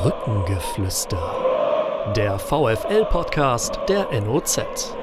Brückengeflüster. Der VFL-Podcast der NOZ.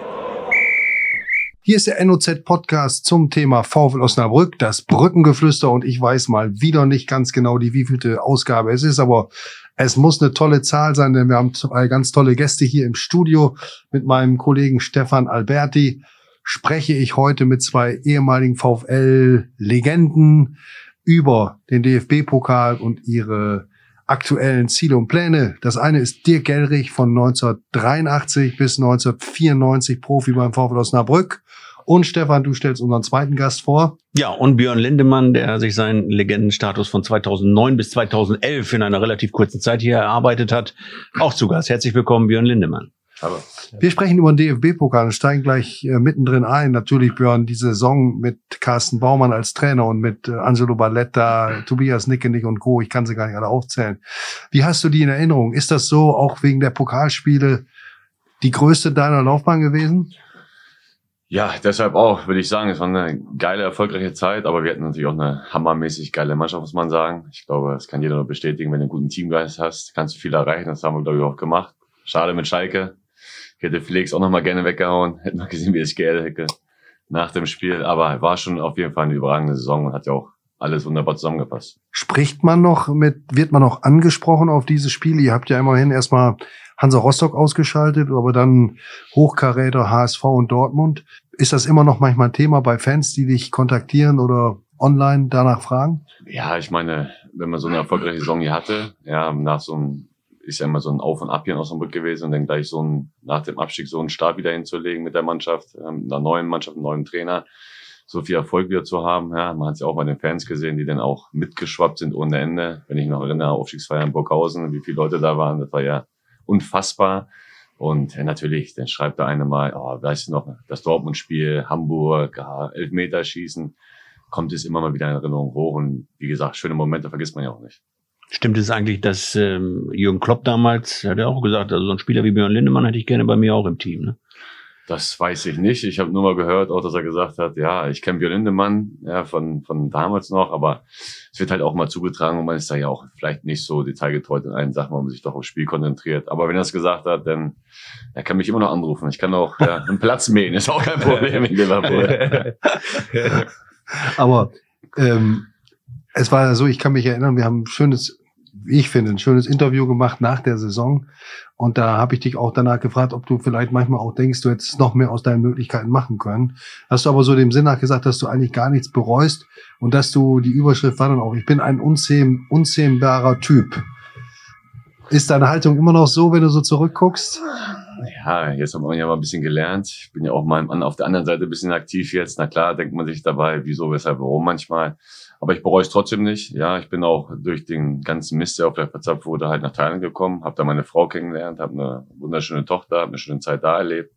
Hier ist der NOZ-Podcast zum Thema VfL Osnabrück, das Brückengeflüster. Und ich weiß mal wieder nicht ganz genau, die wievielte Ausgabe es ist, aber es muss eine tolle Zahl sein, denn wir haben zwei ganz tolle Gäste hier im Studio. Mit meinem Kollegen Stefan Alberti spreche ich heute mit zwei ehemaligen VfL-Legenden über den DFB-Pokal und ihre aktuellen Ziele und Pläne. Das eine ist Dirk Gellrich von 1983 bis 1994 Profi beim VfL Osnabrück. Und Stefan, du stellst unseren zweiten Gast vor. Ja, und Björn Lindemann, der sich seinen Legendenstatus von 2009 bis 2011 in einer relativ kurzen Zeit hier erarbeitet hat, auch zu Gast. Herzlich willkommen, Björn Lindemann. Hallo. Wir sprechen über den DFB-Pokal und steigen gleich äh, mittendrin ein. Natürlich, Björn, die Saison mit Carsten Baumann als Trainer und mit äh, Angelo Balletta, Tobias Nickenich und Co. Ich kann sie gar nicht alle aufzählen. Wie hast du die in Erinnerung? Ist das so auch wegen der Pokalspiele die größte deiner Laufbahn gewesen? Ja, deshalb auch, würde ich sagen. Es war eine geile, erfolgreiche Zeit, aber wir hatten natürlich auch eine hammermäßig geile Mannschaft, muss man sagen. Ich glaube, das kann jeder nur bestätigen. Wenn du einen guten Teamgeist hast, kannst du viel erreichen. Das haben wir, glaube ich, auch gemacht. Schade mit Schalke. Ich hätte Felix auch noch mal gerne weggehauen. Hätte mal gesehen, wie es geärgert hätte nach dem Spiel. Aber war schon auf jeden Fall eine überragende Saison und hat ja auch alles wunderbar zusammengepasst. Spricht man noch mit, wird man noch angesprochen auf diese Spiele? Ihr habt ja immerhin erstmal Hansa Rostock ausgeschaltet, aber dann Hochkaräter, HSV und Dortmund. Ist das immer noch manchmal ein Thema bei Fans, die dich kontaktieren oder online danach fragen? Ja, ich meine, wenn man so eine erfolgreiche Saison hier hatte, ja, nach so einem ist ja immer so ein Auf und Ab hier in Osnabrück gewesen und dann gleich so ein, nach dem Abstieg so einen Start wieder hinzulegen mit der Mannschaft, ähm, einer neuen Mannschaft, einem neuen Trainer, so viel Erfolg wieder zu haben. Ja, man hat es ja auch bei den Fans gesehen, die dann auch mitgeschwappt sind ohne Ende. Wenn ich noch erinnere, Aufstiegsfeier in Burghausen, wie viele Leute da waren, das war ja unfassbar. Und ja, natürlich, dann schreibt der eine mal, oh, weißt du noch, das Dortmund-Spiel, Hamburg, ja, Elfmeterschießen, kommt es immer mal wieder in Erinnerung hoch. Und wie gesagt, schöne Momente vergisst man ja auch nicht. Stimmt es eigentlich, dass ähm, Jürgen Klopp damals, hat er auch gesagt, also so ein Spieler wie Björn Lindemann hätte ich gerne bei mir auch im Team, ne? Das weiß ich nicht. Ich habe nur mal gehört, auch dass er gesagt hat, ja, ich kenne Björn Lindemann ja, von, von damals noch, aber es wird halt auch mal zugetragen und man ist da ja auch vielleicht nicht so detailgetreu in allen Sachen, weil man sich doch aufs Spiel konzentriert. Aber wenn er es gesagt hat, dann er kann mich immer noch anrufen. Ich kann auch ja, einen Platz mähen, ist auch kein Problem in Liverpool. aber ähm, es war ja so, ich kann mich erinnern, wir haben ein schönes, ich finde, ein schönes Interview gemacht nach der Saison. Und da habe ich dich auch danach gefragt, ob du vielleicht manchmal auch denkst, du hättest noch mehr aus deinen Möglichkeiten machen können. Hast du aber so dem Sinn nach gesagt, dass du eigentlich gar nichts bereust und dass du die Überschrift war dann auch, ich bin ein unzähm, unzähmbarer Typ. Ist deine Haltung immer noch so, wenn du so zurückguckst? Ja, jetzt haben wir ja mal ein bisschen gelernt. Ich bin ja auch mal auf der anderen Seite ein bisschen aktiv jetzt. Na klar, denkt man sich dabei, wieso, weshalb, warum manchmal. Aber ich bereue es trotzdem nicht. Ja, ich bin auch durch den ganzen Mist, der auf der verzapft wurde, halt nach Thailand gekommen, habe da meine Frau kennengelernt, habe eine wunderschöne Tochter, habe eine schöne Zeit da erlebt.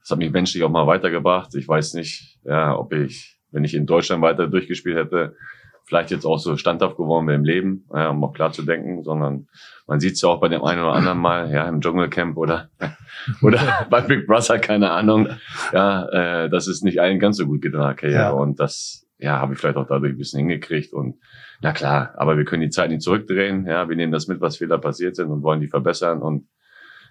Das hat mich menschlich auch mal weitergebracht. Ich weiß nicht, ja, ob ich, wenn ich in Deutschland weiter durchgespielt hätte, vielleicht jetzt auch so standhaft geworden wäre im Leben, ja, um auch klar zu denken, sondern man sieht es ja auch bei dem einen oder anderen Mal, ja, im Dschungelcamp oder, oder bei Big Brother, keine Ahnung, ja, äh, dass es nicht allen ganz so gut geht in der Karriere. Ja. Und das ja, habe ich vielleicht auch dadurch ein bisschen hingekriegt. Und na klar, aber wir können die Zeit nicht zurückdrehen. Ja, wir nehmen das mit, was Fehler passiert sind und wollen die verbessern. Und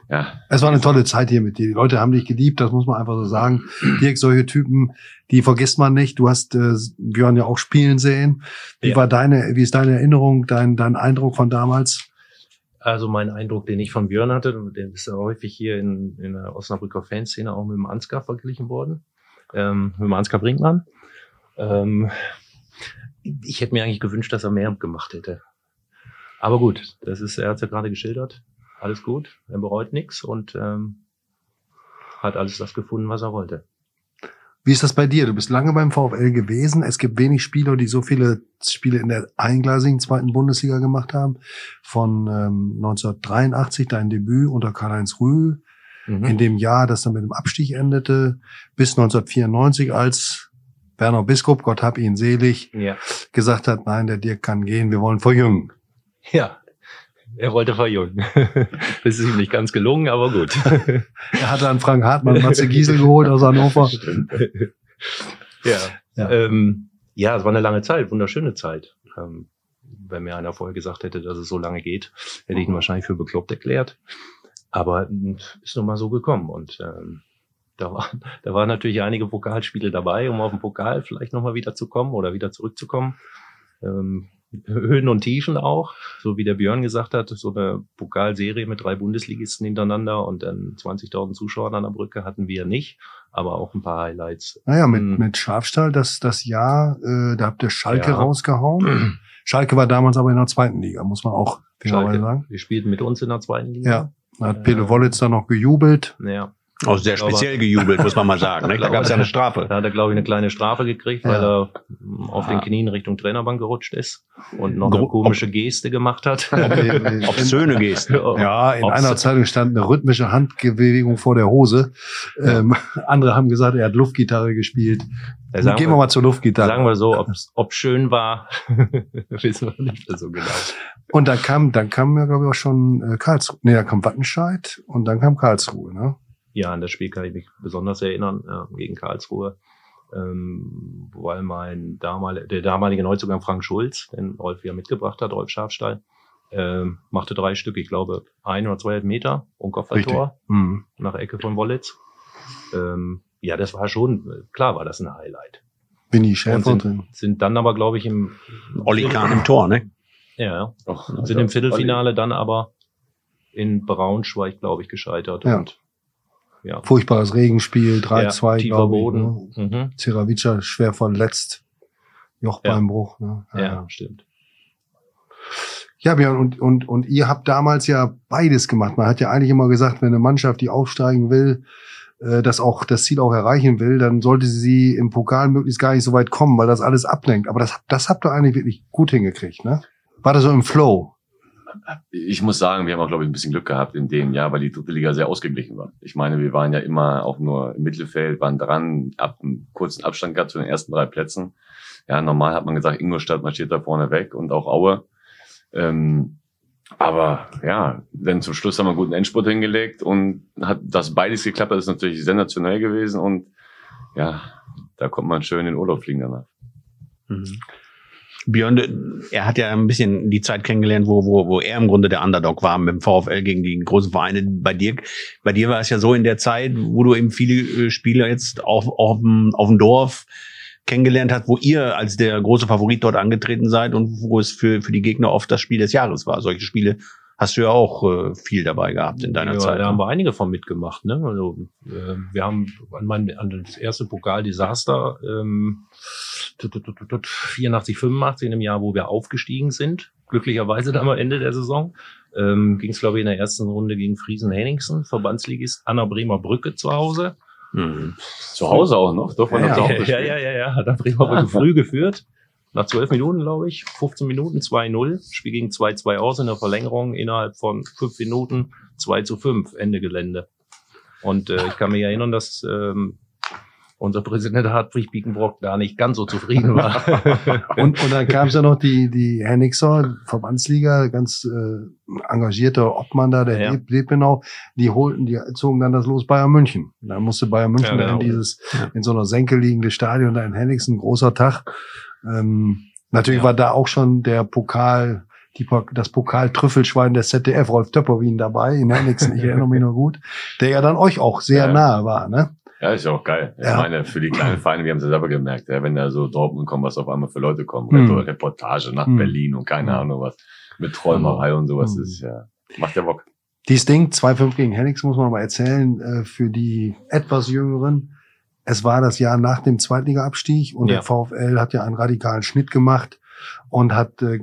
ja. Es war eine tolle Zeit hier mit dir. Die Leute haben dich geliebt, das muss man einfach so sagen. Dirk, solche Typen, die vergisst man nicht. Du hast äh, Björn ja auch spielen sehen. Wie ja. war deine, wie ist deine Erinnerung, dein, dein Eindruck von damals? Also mein Eindruck, den ich von Björn hatte, der ist ja häufig hier in, in der Osnabrücker Fanszene auch mit dem Ansgar verglichen worden. Ähm, mit dem Ansgar Brinkmann. Ähm, ich hätte mir eigentlich gewünscht, dass er mehr gemacht hätte. Aber gut, das ist, er hat es ja gerade geschildert. Alles gut, er bereut nichts und ähm, hat alles das gefunden, was er wollte. Wie ist das bei dir? Du bist lange beim VfL gewesen. Es gibt wenig Spieler, die so viele Spiele in der eingleisigen zweiten Bundesliga gemacht haben. Von ähm, 1983, dein Debüt unter Karl-Heinz Rühl, mhm. in dem Jahr, das dann mit dem Abstieg endete, bis 1994 als Werner Biskup, Gott hab ihn selig, ja. gesagt hat, nein, der Dirk kann gehen, wir wollen verjüngen. Ja, er wollte verjüngen. das ist ihm nicht ganz gelungen, aber gut. er hat dann Frank Hartmann Matze Giesel geholt aus Hannover. ja. Ja. Ähm, ja, es war eine lange Zeit, wunderschöne Zeit. Ähm, wenn mir einer vorher gesagt hätte, dass es so lange geht, hätte ich ihn wahrscheinlich für bekloppt erklärt. Aber hm, ist nun mal so gekommen und ähm, da, war, da waren natürlich einige Pokalspiele dabei, um auf den Pokal vielleicht nochmal wieder zu kommen oder wieder zurückzukommen. Ähm, Höhen und Tiefen auch, so wie der Björn gesagt hat, so eine Pokalserie mit drei Bundesligisten hintereinander und dann 20.000 Zuschauern an der Brücke hatten wir nicht, aber auch ein paar Highlights. Naja, mit, Hm. mit Schafstall, das, das Jahr, äh, da habt ihr Schalke Ja. rausgehauen. Schalke war damals aber in der zweiten Liga, muss man auch fairerweise sagen. wir spielten mit uns in der zweiten Liga. Ja. Da hat Pele Wollitz dann noch gejubelt. Ja, Auch sehr Aber- speziell gejubelt, muss man mal sagen. Ne? Da gab es ja eine Strafe. Da hat er, glaube ich, eine kleine Strafe gekriegt, weil Ja. er mm, auf den Knien Richtung Trainerbank gerutscht ist und noch eine komische Geste gemacht hat. Obszöne Gesten. Ja, in Ob's- einer Zeitung stand eine rhythmische Handbewegung vor der Hose. Ähm, andere haben gesagt, er hat Luftgitarre gespielt. Ja, sagen Gehen wir mal zur Luftgitarre. Sagen wir so, ob schön war, wissen wir nicht so genau. Und dann kam, dann kam ja, glaube ich, auch schon äh, Karlsruhe. Nee, da kam Wattenscheid und dann kam Karlsruhe, ne? Ja, an das Spiel kann ich mich besonders erinnern, äh, gegen Karlsruhe, ähm, weil mein damal der damalige Neuzugang Frank Schulz, den Rolf ja mitgebracht hat, Rolf Schafstall, ähm, machte drei Stück, ich glaube, ein oder zwei Meter und Kopfballtor Mhm. nach Ecke von Wollitz. Ähm, ja, das war schon, klar war das ein Highlight. Winnie Und Schäfer sind, drin. sind dann aber, glaube ich, im Olli Kahn im Tor, ne? ja, Och, sind im Viertelfinale dann aber in Braunschweig, glaube ich, gescheitert. Ja. Und ja, Furchtbares Regenspiel, 3-2, ja, tiefer glaube ich. Boden. Ne? Mhm. Ceravica schwer verletzt. Jochbeinbruch. Ne? Ja, stimmt. Ja, Björn, und, und, und ihr habt damals ja beides gemacht. Man hat ja eigentlich immer gesagt, wenn eine Mannschaft, die aufsteigen will, äh, das auch das Ziel auch erreichen will, dann sollte sie im Pokal möglichst gar nicht so weit kommen, weil das alles ablenkt. Aber das, das habt ihr eigentlich wirklich gut hingekriegt, ne? War das so im Flow? Ich muss sagen, wir haben auch, glaube ich, ein bisschen Glück gehabt in dem Jahr, weil die dritte Liga sehr ausgeglichen war. Ich meine, wir waren ja immer auch nur im Mittelfeld, waren dran, ab einen kurzen Abstand gehabt zu den ersten drei Plätzen. Ja, normal hat man gesagt, Ingolstadt marschiert da vorne weg und auch Aue. Ähm, aber ja, dann zum Schluss haben wir einen guten Endspurt hingelegt und hat das beides geklappt. Das ist natürlich sensationell gewesen und ja, da kommt man schön in den Urlaub fliegen danach. Mhm. Björn, er hat ja ein bisschen die Zeit kennengelernt, wo, wo, wo er im Grunde der Underdog war mit dem VfL gegen die großen Vereine. Bei dir, bei dir war es ja so in der Zeit, wo du eben viele äh, Spieler jetzt auf, auf, dem, auf dem Dorf kennengelernt hast, wo ihr als der große Favorit dort angetreten seid und wo es für, für die Gegner oft das Spiel des Jahres war. Solche Spiele hast du ja auch äh, viel dabei gehabt in deiner ja, Zeit. Da haben ne? wir einige von mitgemacht. Ne? Also, äh, wir haben an, mein, an das erste Pokaldesaster ähm, tut, tut, tut, tut, 84, 85 in dem Jahr, wo wir aufgestiegen sind. Glücklicherweise dann am Ende der Saison. Ähm, Ging es, glaube ich, in der ersten Runde gegen Friesen Henningsen, Verbandsligist Anna Bremer Brücke zu Hause. Mhm. Zu Hause auch noch, man Ja, ja, ja, ja, ja, hat Bremer Brücke früh geführt. Nach zwölf Minuten, glaube ich, 15 Minuten 2-0. Spiel ging 2-2 aus in der Verlängerung innerhalb von fünf Minuten 2 zu 5, Ende Gelände. Und äh, ich kann mich erinnern, dass ähm, unser Präsident Hartwig Biekenbrock da nicht ganz so zufrieden war. Und, und dann kam es ja noch die, die Hennixer, Verbandsliga, ganz äh, engagierter Obmann da, der Ja. genau, die holten, die zogen dann das los Bayern München. Da musste Bayern München Ja, dann in genau. dieses, in so einer Senke liegende Stadion da in Hennixen, großer Tag. Ähm, natürlich Ja. war da auch schon der Pokal, die, das Pokal-Trüffelschwein des ZDF, Rolf Töpperwien dabei, in Hennixen, ich erinnere mich noch gut, der ja dann euch auch sehr Ja. nahe war, ne? Ja, ist ja auch geil. Ich Ja. meine, für die kleinen Vereine, wir haben es ja selber gemerkt, ja, wenn da so Dortmund kommt, was auf einmal für Leute kommen, Hm. Rep- Reportage nach Hm. Berlin und keine Hm. Ahnung was, mit Träumerei und sowas Hm. ist ja, macht ja Bock. Dieses Ding, 2-5 gegen Hennix, muss man mal erzählen, äh, für die etwas Jüngeren. Es war das Jahr nach dem Zweitliga-Abstieg und Ja. der VfL hat ja einen radikalen Schnitt gemacht und hat äh,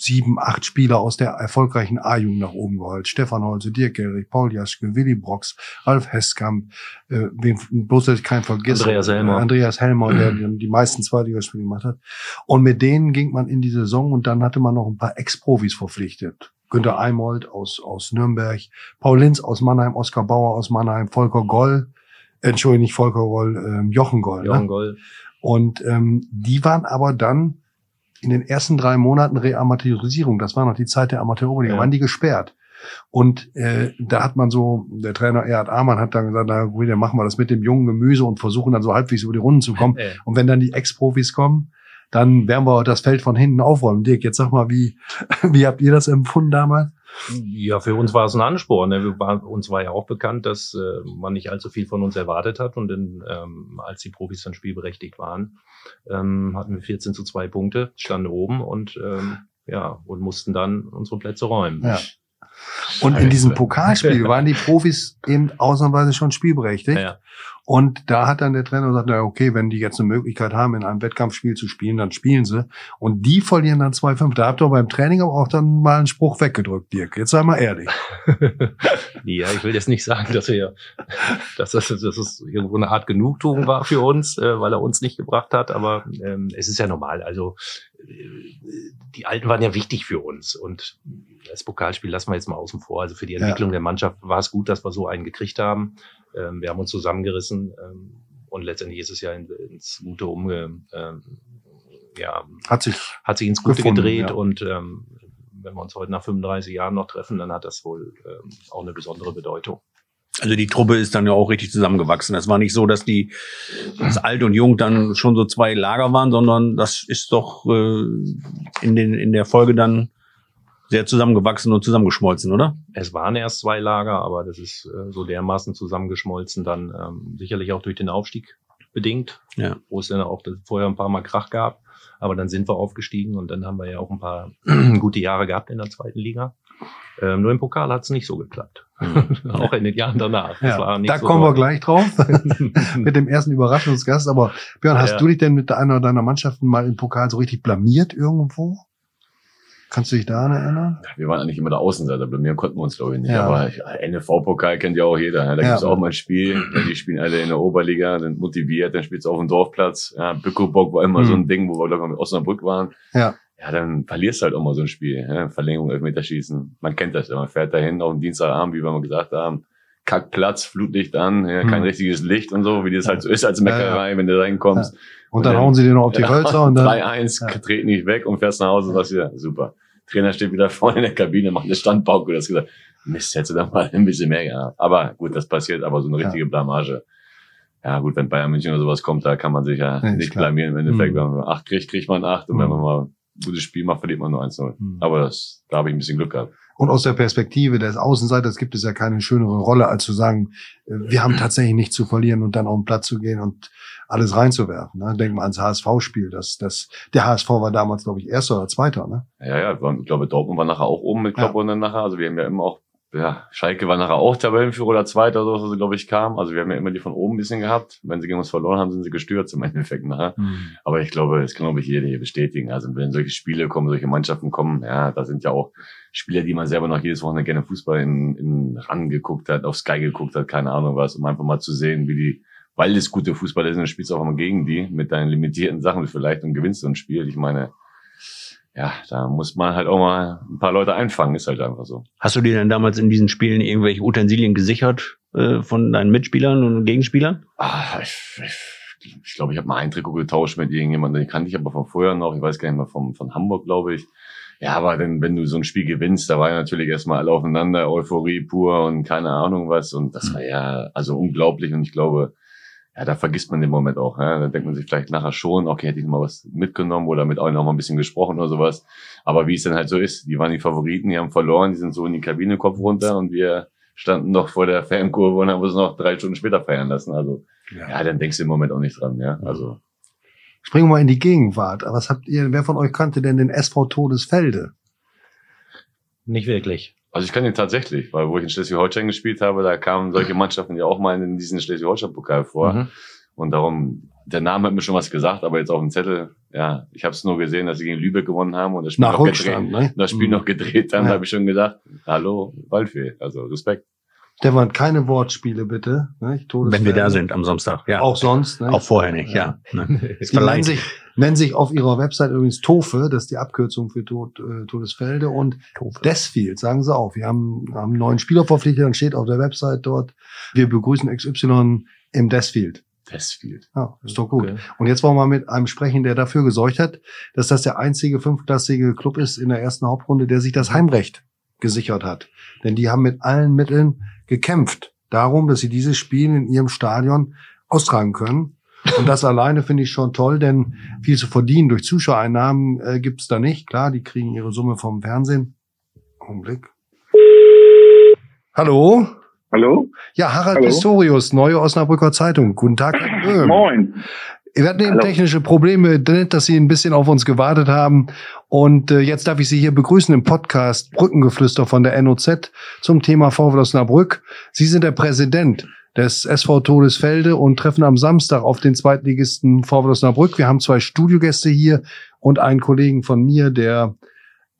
sieben, acht Spieler aus der erfolgreichen A-Jugend nach oben geholt. Stefan Holze, Dirk Gerrich, Paul Jaschke, Willi Brox, Ralf Heskamp, äh, wen, bloß, dass ich keinen vergesse. Andreas Helmer. Äh, Andreas Helmer, der die, die meisten Zweitligaspiele gemacht hat. Und mit denen ging man in die Saison und dann hatte man noch ein paar Ex-Profis verpflichtet. Günter Eimold aus, aus Nürnberg, Paul Linz aus Mannheim, Oskar Bauer aus Mannheim, Volker Goll, Entschuldigung, nicht Volker Goll, ähm, Jochen Goll. Jochen Ne? Goll. Und ähm, die waren aber dann in den ersten drei Monaten Reamateurisierung, das war noch die Zeit der Amateuroberliga, Ja. waren die gesperrt. Und äh, da hat man so, der Trainer Erhard Amann hat dann gesagt, na gut, dann machen wir das mit dem jungen Gemüse und versuchen dann so halbwegs über die Runden zu kommen. Äh, Und wenn dann die Ex-Profis kommen, dann werden wir das Feld von hinten aufräumen. Dirk, jetzt sag mal, wie, wie habt ihr das empfunden damals? Ja, für uns war es ein Ansporn. Ne? Waren, uns war ja auch bekannt, dass äh, man nicht allzu viel von uns erwartet hat. Und in, ähm, als die Profis dann spielberechtigt waren, ähm, hatten wir 14 zu 2 Punkte, standen oben und ähm, ja, und mussten dann unsere Plätze räumen. Ja. Und in diesem Pokalspiel waren die Profis eben ausnahmsweise schon spielberechtigt. Ja. Und da hat dann der Trainer gesagt, na okay, wenn die jetzt eine Möglichkeit haben, in einem Wettkampfspiel zu spielen, dann spielen sie. Und die verlieren dann 2-5. Da habt ihr beim Training aber auch dann mal einen Spruch weggedrückt, Dirk. Jetzt sei mal ehrlich. ja, ich will jetzt nicht sagen, dass wir, dass das, dass das irgendwo eine Art Genugtuung war für uns, äh, weil er uns nicht gebracht hat. Aber ähm, es ist ja normal. Also äh, die Alten waren ja wichtig für uns und das Pokalspiel lassen wir jetzt mal außen vor. Also für die Entwicklung ja. der Mannschaft war es gut, dass wir so einen gekriegt haben. Ähm, wir haben uns zusammengerissen ähm, und letztendlich ist es ja in, ins Gute umge, ähm, ja, hat sich, hat sich ins Gute gefunden, gedreht ja. und ähm, wenn wir uns heute nach 35 Jahren noch treffen, dann hat das wohl ähm, auch eine besondere Bedeutung. Also die Truppe ist dann ja auch richtig zusammengewachsen. Es war nicht so, dass die das Alt und Jung dann schon so zwei Lager waren, sondern das ist doch äh, in, den, in der Folge dann sehr zusammengewachsen und zusammengeschmolzen, oder? Es waren erst zwei Lager, aber das ist äh, so dermaßen zusammengeschmolzen, dann ähm, sicherlich auch durch den Aufstieg bedingt, Ja. wo es dann auch vorher ein paar Mal Krach gab. Aber dann sind wir aufgestiegen und dann haben wir ja auch ein paar gute Jahre gehabt in der zweiten Liga. Ähm, nur im Pokal hat es nicht so geklappt. auch in den Jahren danach. Das Ja, war nicht da so kommen wir gleich drauf mit dem ersten Überraschungsgast. Aber Björn, hast Ja. du dich denn mit einer deiner Mannschaften mal im Pokal so richtig blamiert irgendwo? Kannst du dich daran erinnern? Wir waren eigentlich immer der Außenseiter, blamieren konnten wir uns glaube ich nicht. Ja. Aber NFV-Pokal kennt ja auch jeder. ne? Da Ja. gibt's auch mal ein Spiel, die spielen alle in der Oberliga, dann motiviert, dann spielt's auf dem Dorfplatz. Ja, Bückobock war immer Mhm. so ein Ding, wo wir glaube ich mit Osnabrück waren. Ja. Ja, dann verlierst du halt auch mal so ein Spiel. Ja? Verlängerung, Elfmeterschießen. Man kennt das ja. Man fährt dahin auf den Dienstagabend, wie wir mal gesagt haben. Kackplatz, Flutlicht an, ja, kein Mhm. richtiges Licht und so, wie das halt so ist als Meckerei, wenn du reinkommst. Und dann Ja. hauen sie dir noch auf die Ja, Hölzer und dann. 3-1, Ja. treten nicht weg und fährst nach Hause und sagst wieder, super. Trainer steht wieder vorne in der Kabine, macht eine Standpauke. Du hast gesagt, Mist, hättest du da mal ein bisschen mehr gehabt. Aber gut, das passiert, aber so eine Ja. richtige Blamage. Ja gut, wenn Bayern München oder sowas kommt, da kann man sich ja Ja, nicht klar. blamieren. Im Endeffekt, Mhm. wenn man acht kriegt, kriegt man acht. Und Mhm. wenn man mal ein gutes Spiel macht, verliert man nur 1-0. Mhm. Aber das, da habe ich ein bisschen Glück gehabt. Und aus der Perspektive des Außenseiters gibt es ja keine schönere Rolle, als zu sagen, äh, wir haben tatsächlich nichts zu verlieren und dann auf den Platz zu gehen und alles reinzuwerfen. Ne? Denk mal ans HSV-Spiel. Das, das, der HSV war damals, glaube ich, erster oder zweiter. Ne? Ja, ja, ich glaube, Dortmund war nachher auch oben mit Ja. Klopp und dann nachher. Also wir haben ja immer auch, ja, Schalke war nachher auch Tabellenführer oder Zweiter oder so, glaube ich, kam. Also wir haben ja immer die von oben ein bisschen gehabt. Wenn sie gegen uns verloren haben, sind sie gestürzt im Endeffekt nachher. Aber ich glaube, das kann, glaube ich, jeder hier bestätigen. Also wenn solche Spiele kommen, solche Mannschaften kommen, ja, da sind ja auch Spieler, die man selber noch jedes Wochenende gerne Fußball in, in ran geguckt hat, auf Sky geguckt hat, keine Ahnung was, um einfach mal zu sehen, wie die, weil es gute Fußballer sind, dann spielst du auch mal gegen die mit deinen limitierten Sachen vielleicht und gewinnst so ein Spiel. Ich meine, ja, da muss man halt auch mal ein paar Leute einfangen, ist halt einfach so. Hast du dir denn damals in diesen Spielen irgendwelche Utensilien gesichert äh, von deinen Mitspielern und Gegenspielern? Ah, ich ich, ich, glaube, ich habe mal ein Trikot getauscht mit irgendjemandem, den kannte ich aber von vorher noch, ich weiß gar nicht mehr, vom, von Hamburg, glaube ich. Ja, aber denn, wenn du so ein Spiel gewinnst, da war ja natürlich erstmal alle aufeinander, Euphorie pur und keine Ahnung was. Und das war ja also unglaublich. Und ich glaube, ja, da vergisst man den Moment auch. Ja? Da denkt man sich vielleicht nachher schon, okay, hätte ich mal was mitgenommen oder mit allen noch mal ein bisschen gesprochen oder sowas. Aber wie es dann halt so ist, die waren die Favoriten, die haben verloren, die sind so in die Kabine, Kopf runter und wir standen noch vor der Fankurve und haben uns noch drei Stunden später feiern lassen. Also ja, dann denkst du im Moment auch nicht dran, ja. Also Springen wir mal in die Gegenwart. Was habt ihr, wer von euch kannte denn den SV Todesfelde? Nicht wirklich. Also ich kann ihn tatsächlich, weil wo ich in Schleswig-Holstein gespielt habe, da kamen solche Mannschaften ja auch mal in diesen Schleswig-Holstein-Pokal vor. Mhm. Und darum, der Name hat mir schon was gesagt, aber jetzt auf dem Zettel, ja, ich habe es nur gesehen, dass sie gegen Lübeck gewonnen haben und das Spiel Nach noch Rückstand, gedreht. ne? Das Spiel Mhm. noch gedreht, dann Ja. habe ich schon gedacht, hallo, Waldfee, also Respekt. Der waren keine Wortspiele, bitte. Ne? Wenn wir da sind am Samstag, ja. Auch sonst. Ne? Auch vorher nicht, ja. Ne? Ist Die nennen verleiht. sich, nennen sich auf ihrer Website übrigens TOFE, das ist die Abkürzung für Tod, äh, Todesfelde und Desfield, sagen sie auch. Wir haben, haben einen neuen Spieler verpflichtet, dann steht auf der Website dort, wir begrüßen XY im Desfield. Westfield. Ja, ist doch gut. Okay. Und jetzt wollen wir mit einem sprechen, der dafür gesorgt hat, dass das der einzige fünfklassige Club ist in der ersten Hauptrunde, der sich das Heimrecht gesichert hat. Denn die haben mit allen Mitteln gekämpft darum, dass sie dieses Spiel in ihrem Stadion austragen können. Und das alleine finde ich schon toll, denn viel zu verdienen durch Zuschauereinnahmen äh, gibt es da nicht. Klar, die kriegen ihre Summe vom Fernsehen. Augenblick. Hallo? Hallo? Ja, Harald Hallo? Pistorius, Neue Osnabrücker Zeitung. Guten Tag. Moin. Wir hatten eben Hallo. technische Probleme, dass Sie ein bisschen auf uns gewartet haben. Und äh, jetzt darf ich Sie hier begrüßen im Podcast Brückengeflüster von der NOZ zum Thema VfL Osnabrück. Sie sind der Präsident des SV Todesfelde und treffen am Samstag auf den Zweitligisten VfL Osnabrück. Wir haben zwei Studiogäste hier und einen Kollegen von mir, der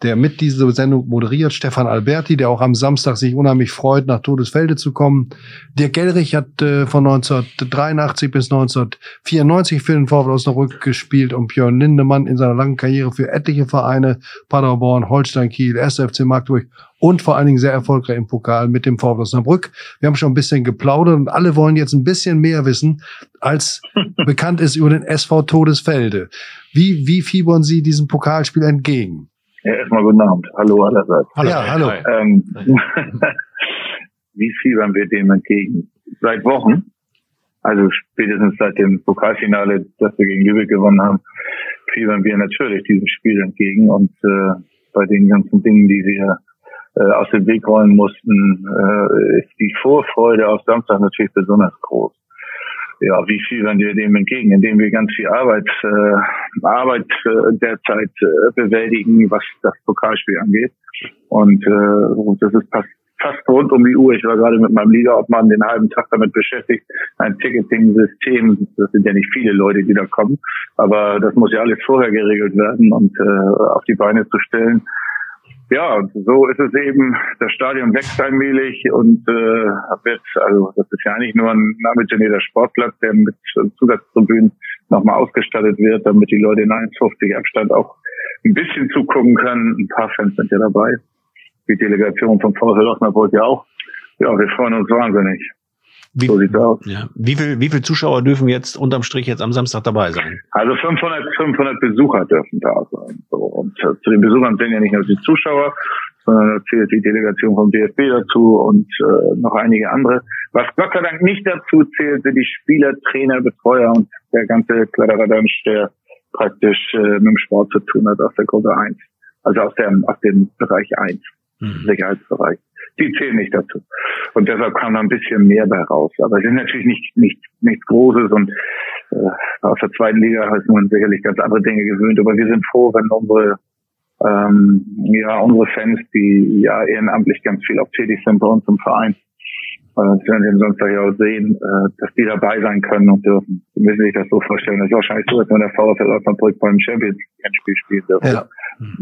der mit diese Sendung moderiert, Stefan Alberti, der auch am Samstag sich unheimlich freut, nach Todesfelde zu kommen. Dirk Gellrich hat äh, von 1983 bis 1994 für den VfL Osnabrück gespielt und Björn Lindemann in seiner langen Karriere für etliche Vereine, Paderborn, Holstein Kiel, 1. FC Magdeburg und vor allen Dingen sehr erfolgreich im Pokal mit dem VfL Osnabrück. Wir haben schon ein bisschen geplaudert und alle wollen jetzt ein bisschen mehr wissen, als bekannt ist über den SV Todesfelde. Wie, wie fiebern Sie diesem Pokalspiel entgegen? Ja, erstmal guten Abend. Hallo allerseits. ja, hallo. Ähm, wie fiebern wir dem entgegen? Seit Wochen, also spätestens seit dem Pokalfinale, das wir gegen Lübeck gewonnen haben, fiebern wir natürlich diesem Spiel entgegen und äh, bei den ganzen Dingen, die wir äh, aus dem Weg räumen mussten, äh, ist die Vorfreude auf Samstag natürlich besonders groß. Ja, wie fiebern wir dem entgegen, indem wir ganz viel Arbeit, äh, Arbeit äh, derzeit äh, bewältigen, was das Pokalspiel angeht. Und, äh, das ist fast, fast rund um die Uhr. Ich war gerade mit meinem Ligaobmann den halben Tag damit beschäftigt, ein Ticketing-System, das sind ja nicht viele Leute, die da kommen, aber das muss ja alles vorher geregelt werden und äh, auf die Beine zu stellen. Ja, und so ist es eben, das Stadion wächst allmählich und äh, wird, also das ist ja eigentlich nur ein ambitionierter Sportplatz, der mit Zusatztribünen nochmal ausgestattet wird, damit die Leute in 1,50 Abstand auch ein bisschen zugucken können. Ein paar Fans sind ja dabei. Die Delegation vom VfL Osnabrück ja auch. Ja, wir freuen uns wahnsinnig. Wie, So sieht's aus. ja, wie viel, wie viel Zuschauer dürfen jetzt unterm Strich jetzt am Samstag dabei sein? Also 500, 500 Besucher dürfen da sein. So, und zu den Besuchern sind ja nicht nur die Zuschauer, sondern da zählt die Delegation vom DFB dazu und äh, noch einige andere. Was Gott sei Dank nicht dazu zählt, sind die Spieler, Trainer, Betreuer und der ganze Kladderadansch, der praktisch äh, mit dem Sport zu tun hat aus der Gruppe 1. Also aus dem, aus dem Bereich 1, Mhm. Sicherheitsbereich. Die zählen nicht dazu. Und deshalb kam da ein bisschen mehr bei raus. Aber es ist natürlich nicht, nicht, nichts Großes und äh, aus der zweiten Liga ist man sicherlich ganz andere Dinge gewöhnt. Aber wir sind froh, wenn unsere ähm, ja, unsere Fans, die ja ehrenamtlich ganz viel auch tätig sind bei uns im Verein, das werden wir am Samstag ja auch sehen, äh, dass die dabei sein können und dürfen. Sie müssen sich das so vorstellen. Das ist wahrscheinlich so, als wenn der VfL Osnabrück beim Champions League Spiel spielen dürfte. Ja.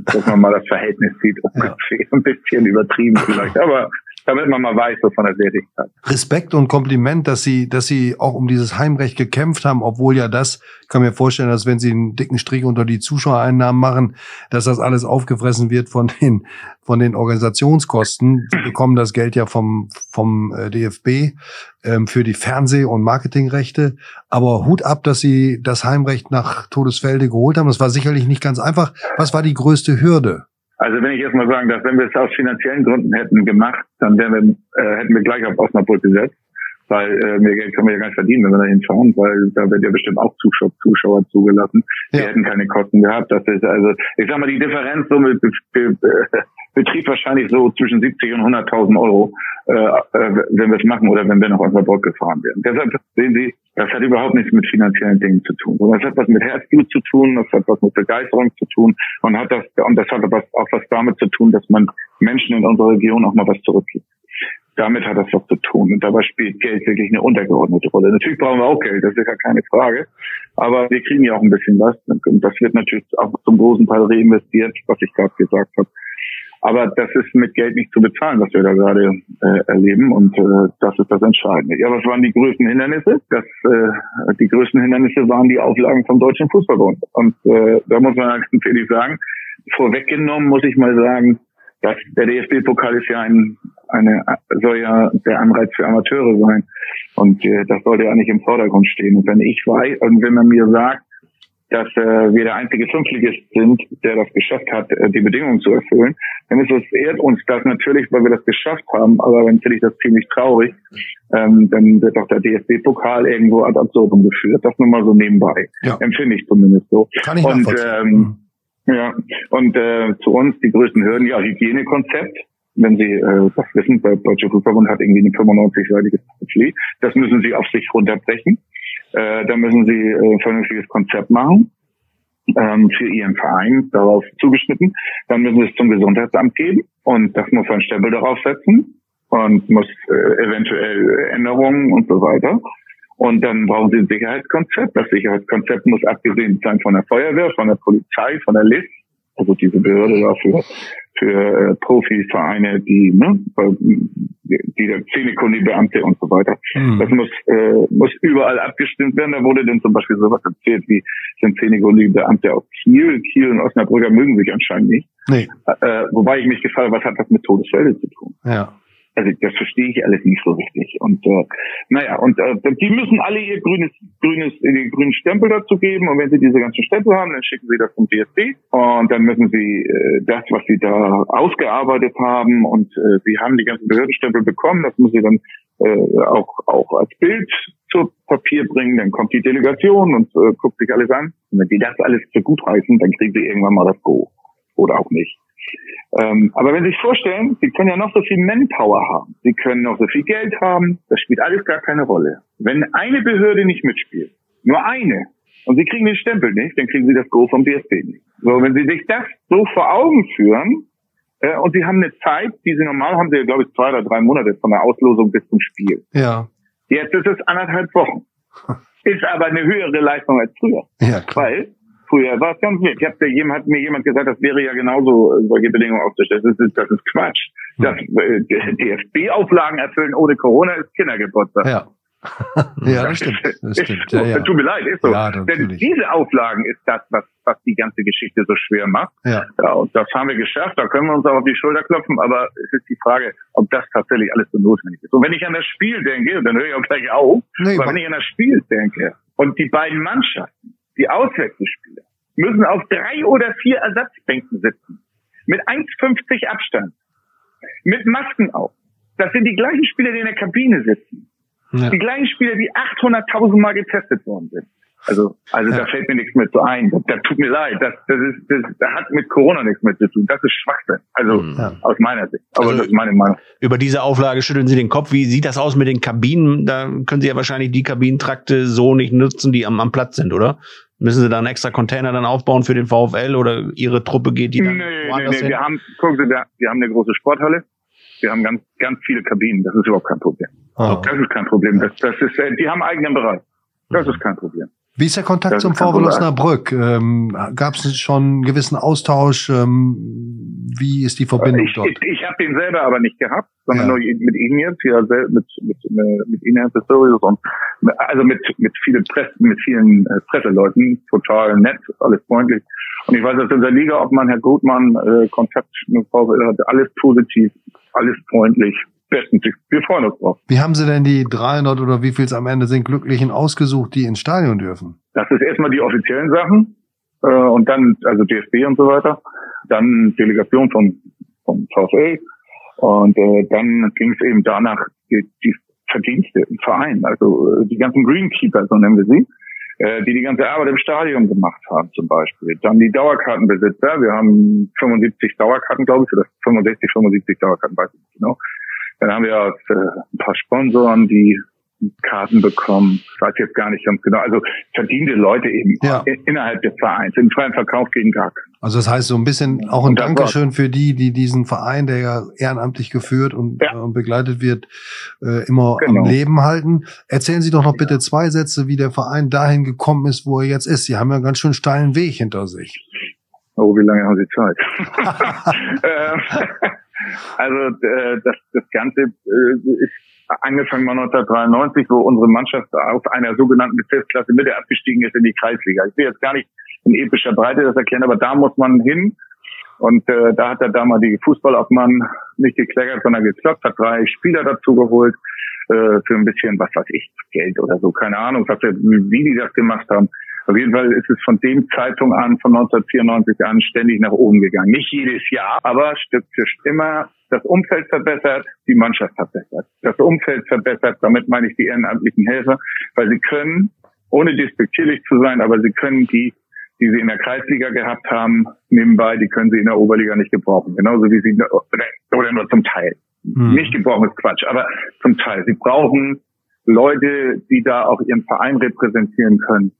Dass man mal das Verhältnis sieht. Ungefähr ein bisschen übertrieben vielleicht. Aber damit man mal weiß, von der Wertigkeit. Respekt und Kompliment, dass Sie, dass Sie auch um dieses Heimrecht gekämpft haben, obwohl ja das, ich kann mir vorstellen, dass wenn Sie einen dicken Strich unter die Zuschauereinnahmen machen, dass das alles aufgefressen wird von den, von den Organisationskosten. Sie bekommen das Geld ja vom, vom äh, DFB ähm, für die Fernseh- und Marketingrechte. Aber Hut ab, dass Sie das Heimrecht nach Todesfelde geholt haben. Das war sicherlich nicht ganz einfach. Was war die größte Hürde? Also wenn ich jetzt mal sagen darf, wenn wir es aus finanziellen Gründen hätten gemacht, dann wären wir, äh, hätten wir gleich auf Osnabrück gesetzt. Weil äh, mehr Geld können wir ja gar nicht verdienen, wenn wir da hinschauen, weil da wird ja bestimmt auch Zuschauer, Zuschauer zugelassen. Wir Ja. hätten keine Kosten gehabt. Das ist also, ich sag mal, die Differenz so mit Be Be Betrieb wahrscheinlich so zwischen 70 und 100.000 Euro, äh, äh, wenn wir es machen oder wenn wir nach Osnabrück gefahren wären. Deshalb sehen Sie, das hat überhaupt nichts mit finanziellen Dingen zu tun, das hat was mit Herzblut zu tun, das hat was mit Begeisterung zu tun und hat das und das hat auch was damit zu tun, dass man Menschen in unserer Region auch mal was zurückgibt. Damit hat das was zu tun. Und dabei spielt Geld wirklich eine untergeordnete Rolle. Natürlich brauchen wir auch Geld, das ist ja keine Frage. Aber wir kriegen ja auch ein bisschen was. Und das wird natürlich auch zum großen Teil reinvestiert, was ich gerade gesagt habe. Aber das ist mit Geld nicht zu bezahlen, was wir da gerade äh, erleben. Und äh, das ist das Entscheidende. Ja, was waren die größten Hindernisse? Das, äh, die größten Hindernisse waren die Auflagen vom Deutschen Fußballbund. Und äh, da muss man ganz ehrlich sagen, vorweggenommen muss ich mal sagen, dass der DFB-Pokal ist ja ein, eine, soll ja der Anreiz für Amateure sein. Und äh, das sollte ja nicht im Vordergrund stehen. Und wenn ich weiß, und wenn man mir sagt, dass äh, wir der einzige Fünftligist sind, der das geschafft hat, äh, die Bedingungen zu erfüllen, dann ist es ehrt uns das natürlich, weil wir das geschafft haben, aber dann finde ich das ziemlich traurig. Ähm, dann wird auch der DFB-Pokal irgendwo ad absurdum geführt. Das nur mal so nebenbei. Ja. Empfinde ich zumindest so. Kann ich Und ähm, ja, und äh, zu uns die größten Hürden, ja, Hygienekonzept. Wenn Sie äh, das wissen, der Deutsche Fußballbund hat irgendwie ein 95-seitiges Pamphlet. Das müssen Sie auf sich runterbrechen. Äh, da müssen Sie äh, ein vernünftiges Konzept machen ähm, für Ihren Verein, darauf zugeschnitten. Dann müssen Sie es zum Gesundheitsamt geben und das muss ein Stempel darauf setzen und muss äh, eventuell Änderungen und so weiter. Und dann brauchen Sie ein Sicherheitskonzept. Das Sicherheitskonzept muss abgesehen sein von der Feuerwehr, von der Polizei, von der LIS, also diese Behörde dafür für äh, Profivereine, die, ne, die der Zähnekunde-Beamte und so weiter. Hm. Das muss, äh, muss überall abgestimmt werden. Da wurde dann zum Beispiel sowas erzählt wie sind zähnekundige Beamte aus Kiel. Kiel und Osnabrücker mögen sich anscheinend nicht. Nee, Äh, wobei ich mich gefragt habe, was hat das mit Todesfälle zu tun? ja. Also das verstehe ich alles nicht so richtig. Und äh, naja, und äh, die müssen alle ihr grünes, grünes, den grünen Stempel dazu geben. Und wenn sie diese ganzen Stempel haben, dann schicken sie das zum DSB. Und dann müssen sie äh, das, was sie da ausgearbeitet haben, und äh, sie haben die ganzen Behördenstempel bekommen, das müssen sie dann äh, auch, auch als Bild zu Papier bringen. Dann kommt die Delegation und äh, guckt sich alles an. Und wenn die das alles für gut heißen, dann kriegen sie irgendwann mal das Go. Oder auch nicht. Ähm, aber wenn Sie sich vorstellen, Sie können ja noch so viel Manpower haben, Sie können noch so viel Geld haben, das spielt alles gar keine Rolle. Wenn eine Behörde nicht mitspielt, nur eine, und Sie kriegen den Stempel nicht, dann kriegen Sie das Go vom DSB nicht. So, wenn Sie sich das so vor Augen führen, äh, und Sie haben eine Zeit, die Sie normal haben, Sie, glaube ich, zwei oder drei Monate von der Auslosung bis zum Spiel. Ja. Jetzt ist es anderthalb Wochen. Ist aber eine höhere Leistung als früher. Ja, klar. Weil früher war es ganz wild. Ich hab, jemand, hat mir jemand gesagt, das wäre ja genauso äh, solche Bedingungen aufzustellen. Das ist, das ist Quatsch. Das äh, DFB-Auflagen erfüllen ohne Corona ist Kindergeburtstag. Ja. ja, das stimmt. Das stimmt. Ja, ja. Tut mir leid, ist so. Ja, Denn diese Auflagen ist das, was, was die ganze Geschichte so schwer macht. Ja. Ja, und das haben wir geschafft, da können wir uns auch auf die Schulter klopfen, aber es ist die Frage, ob das tatsächlich alles so notwendig ist. Und wenn ich an das Spiel denke, dann höre ich auch gleich auf, Nee, aber wenn ich an das Spiel denke und die beiden Mannschaften, die Auswechselspieler, müssen auf drei oder vier Ersatzbänken sitzen, mit 1,50 Abstand, mit Masken auf. Das sind die gleichen Spieler, die in der Kabine sitzen. Ja. Die gleichen Spieler, die 800.000 Mal getestet worden sind. Also, also Ja. da fällt mir nichts mehr zu ein. Das tut mir leid. Das, das ist, das, das hat mit Corona nichts mehr zu tun. Das ist Schwachsinn. Also, Ja. aus meiner Sicht. Aber Also- das ist meine Meinung. Über diese Auflage schütteln Sie den Kopf. Wie sieht das aus mit den Kabinen? Da können Sie ja wahrscheinlich die Kabinentrakte so nicht nutzen, die am, am Platz sind, oder? Müssen Sie da einen extra Container dann aufbauen für den VfL oder Ihre Truppe geht die Nee, dann nee, woanders nee. hin? Wir haben, gucken Sie, wir, wir haben eine große Sporthalle. Wir haben ganz, ganz viele Kabinen. Das ist überhaupt kein Problem. Ah. Das ist kein Problem. Das, das ist, die haben einen eigenen Bereich. Das ist kein Problem. Wie ist der Kontakt zum Problem. Osnabrück? Ähm, Gab es schon einen gewissen Austausch? Ähm, wie ist die Verbindung ich dort? ich, ich habe den selber aber nicht gehabt, sondern Ja. nur mit Ihnen jetzt, sel- mit mit mit, mit Ihnen Herr Pistorius und also mit mit vielen Presse, mit vielen äh, Presseleuten, total nett, alles freundlich. Und ich weiß, dass unser Liga-Obmann, Herr Gutmann, äh, Kontakt mit VfL hatte, alles positiv, alles freundlich, bestens. Wir freuen uns drauf. Wie haben Sie denn die 300 oder wie viel es am Ende sind Glücklichen ausgesucht, die ins Stadion dürfen? Das ist erstmal die offiziellen Sachen äh, und dann also DFB und so weiter, dann Delegation von vom VfL und äh, dann ging es eben danach die, die Verdienste im Verein, also äh, die ganzen Greenkeeper, so nennen wir sie, äh, die die ganze Arbeit im Stadion gemacht haben zum Beispiel. Dann die Dauerkartenbesitzer, wir haben 75 Dauerkarten, glaube ich, oder 65, 75 Dauerkarten, weiß ich nicht genau. Dann haben wir äh, ein paar Sponsoren, die Karten bekommen. Ich weiß jetzt gar nicht ganz genau. Also verdiente Leute eben Ja. in- innerhalb des Vereins. Im freien Verkauf gegen gar. Also das heißt so ein bisschen auch ein Dankeschön für die, die diesen Verein, der ja ehrenamtlich geführt und, Ja. äh, begleitet wird, äh, immer Genau. am Leben halten. Erzählen Sie doch noch bitte zwei Sätze, wie der Verein dahin gekommen ist, wo er jetzt ist. Sie haben ja einen ganz schön steilen Weg hinter sich. Oh, wie lange haben Sie Zeit? Also äh, das, das Ganze äh, ist angefangen mal 1993, wo unsere Mannschaft aus einer sogenannten Bezirksklasse Mitte abgestiegen ist in die Kreisliga. Ich will jetzt gar nicht in epischer Breite das erklären, aber da muss man hin. Und äh, da hat der damalige Fußballobmann nicht gekleckert, sondern geklopft, hat drei Spieler dazu geholt äh, für ein bisschen, was weiß ich, Geld oder so, keine Ahnung, was wie die das gemacht haben. Auf jeden Fall ist es von dem Zeitpunkt an, von 1994 an, ständig nach oben gegangen. Nicht jedes Jahr, aber Stück für Stück immer das Umfeld verbessert, die Mannschaft verbessert. Das Umfeld verbessert, damit meine ich die ehrenamtlichen Helfer, weil sie können, ohne despektierlich zu sein, aber sie können die, die sie in der Kreisliga gehabt haben, nebenbei, die können sie in der Oberliga nicht gebrauchen. Genauso wie sie, oder nur zum Teil. Hm. Nicht gebrauchen ist Quatsch, aber zum Teil. Sie brauchen Leute, die da auch ihren Verein repräsentieren können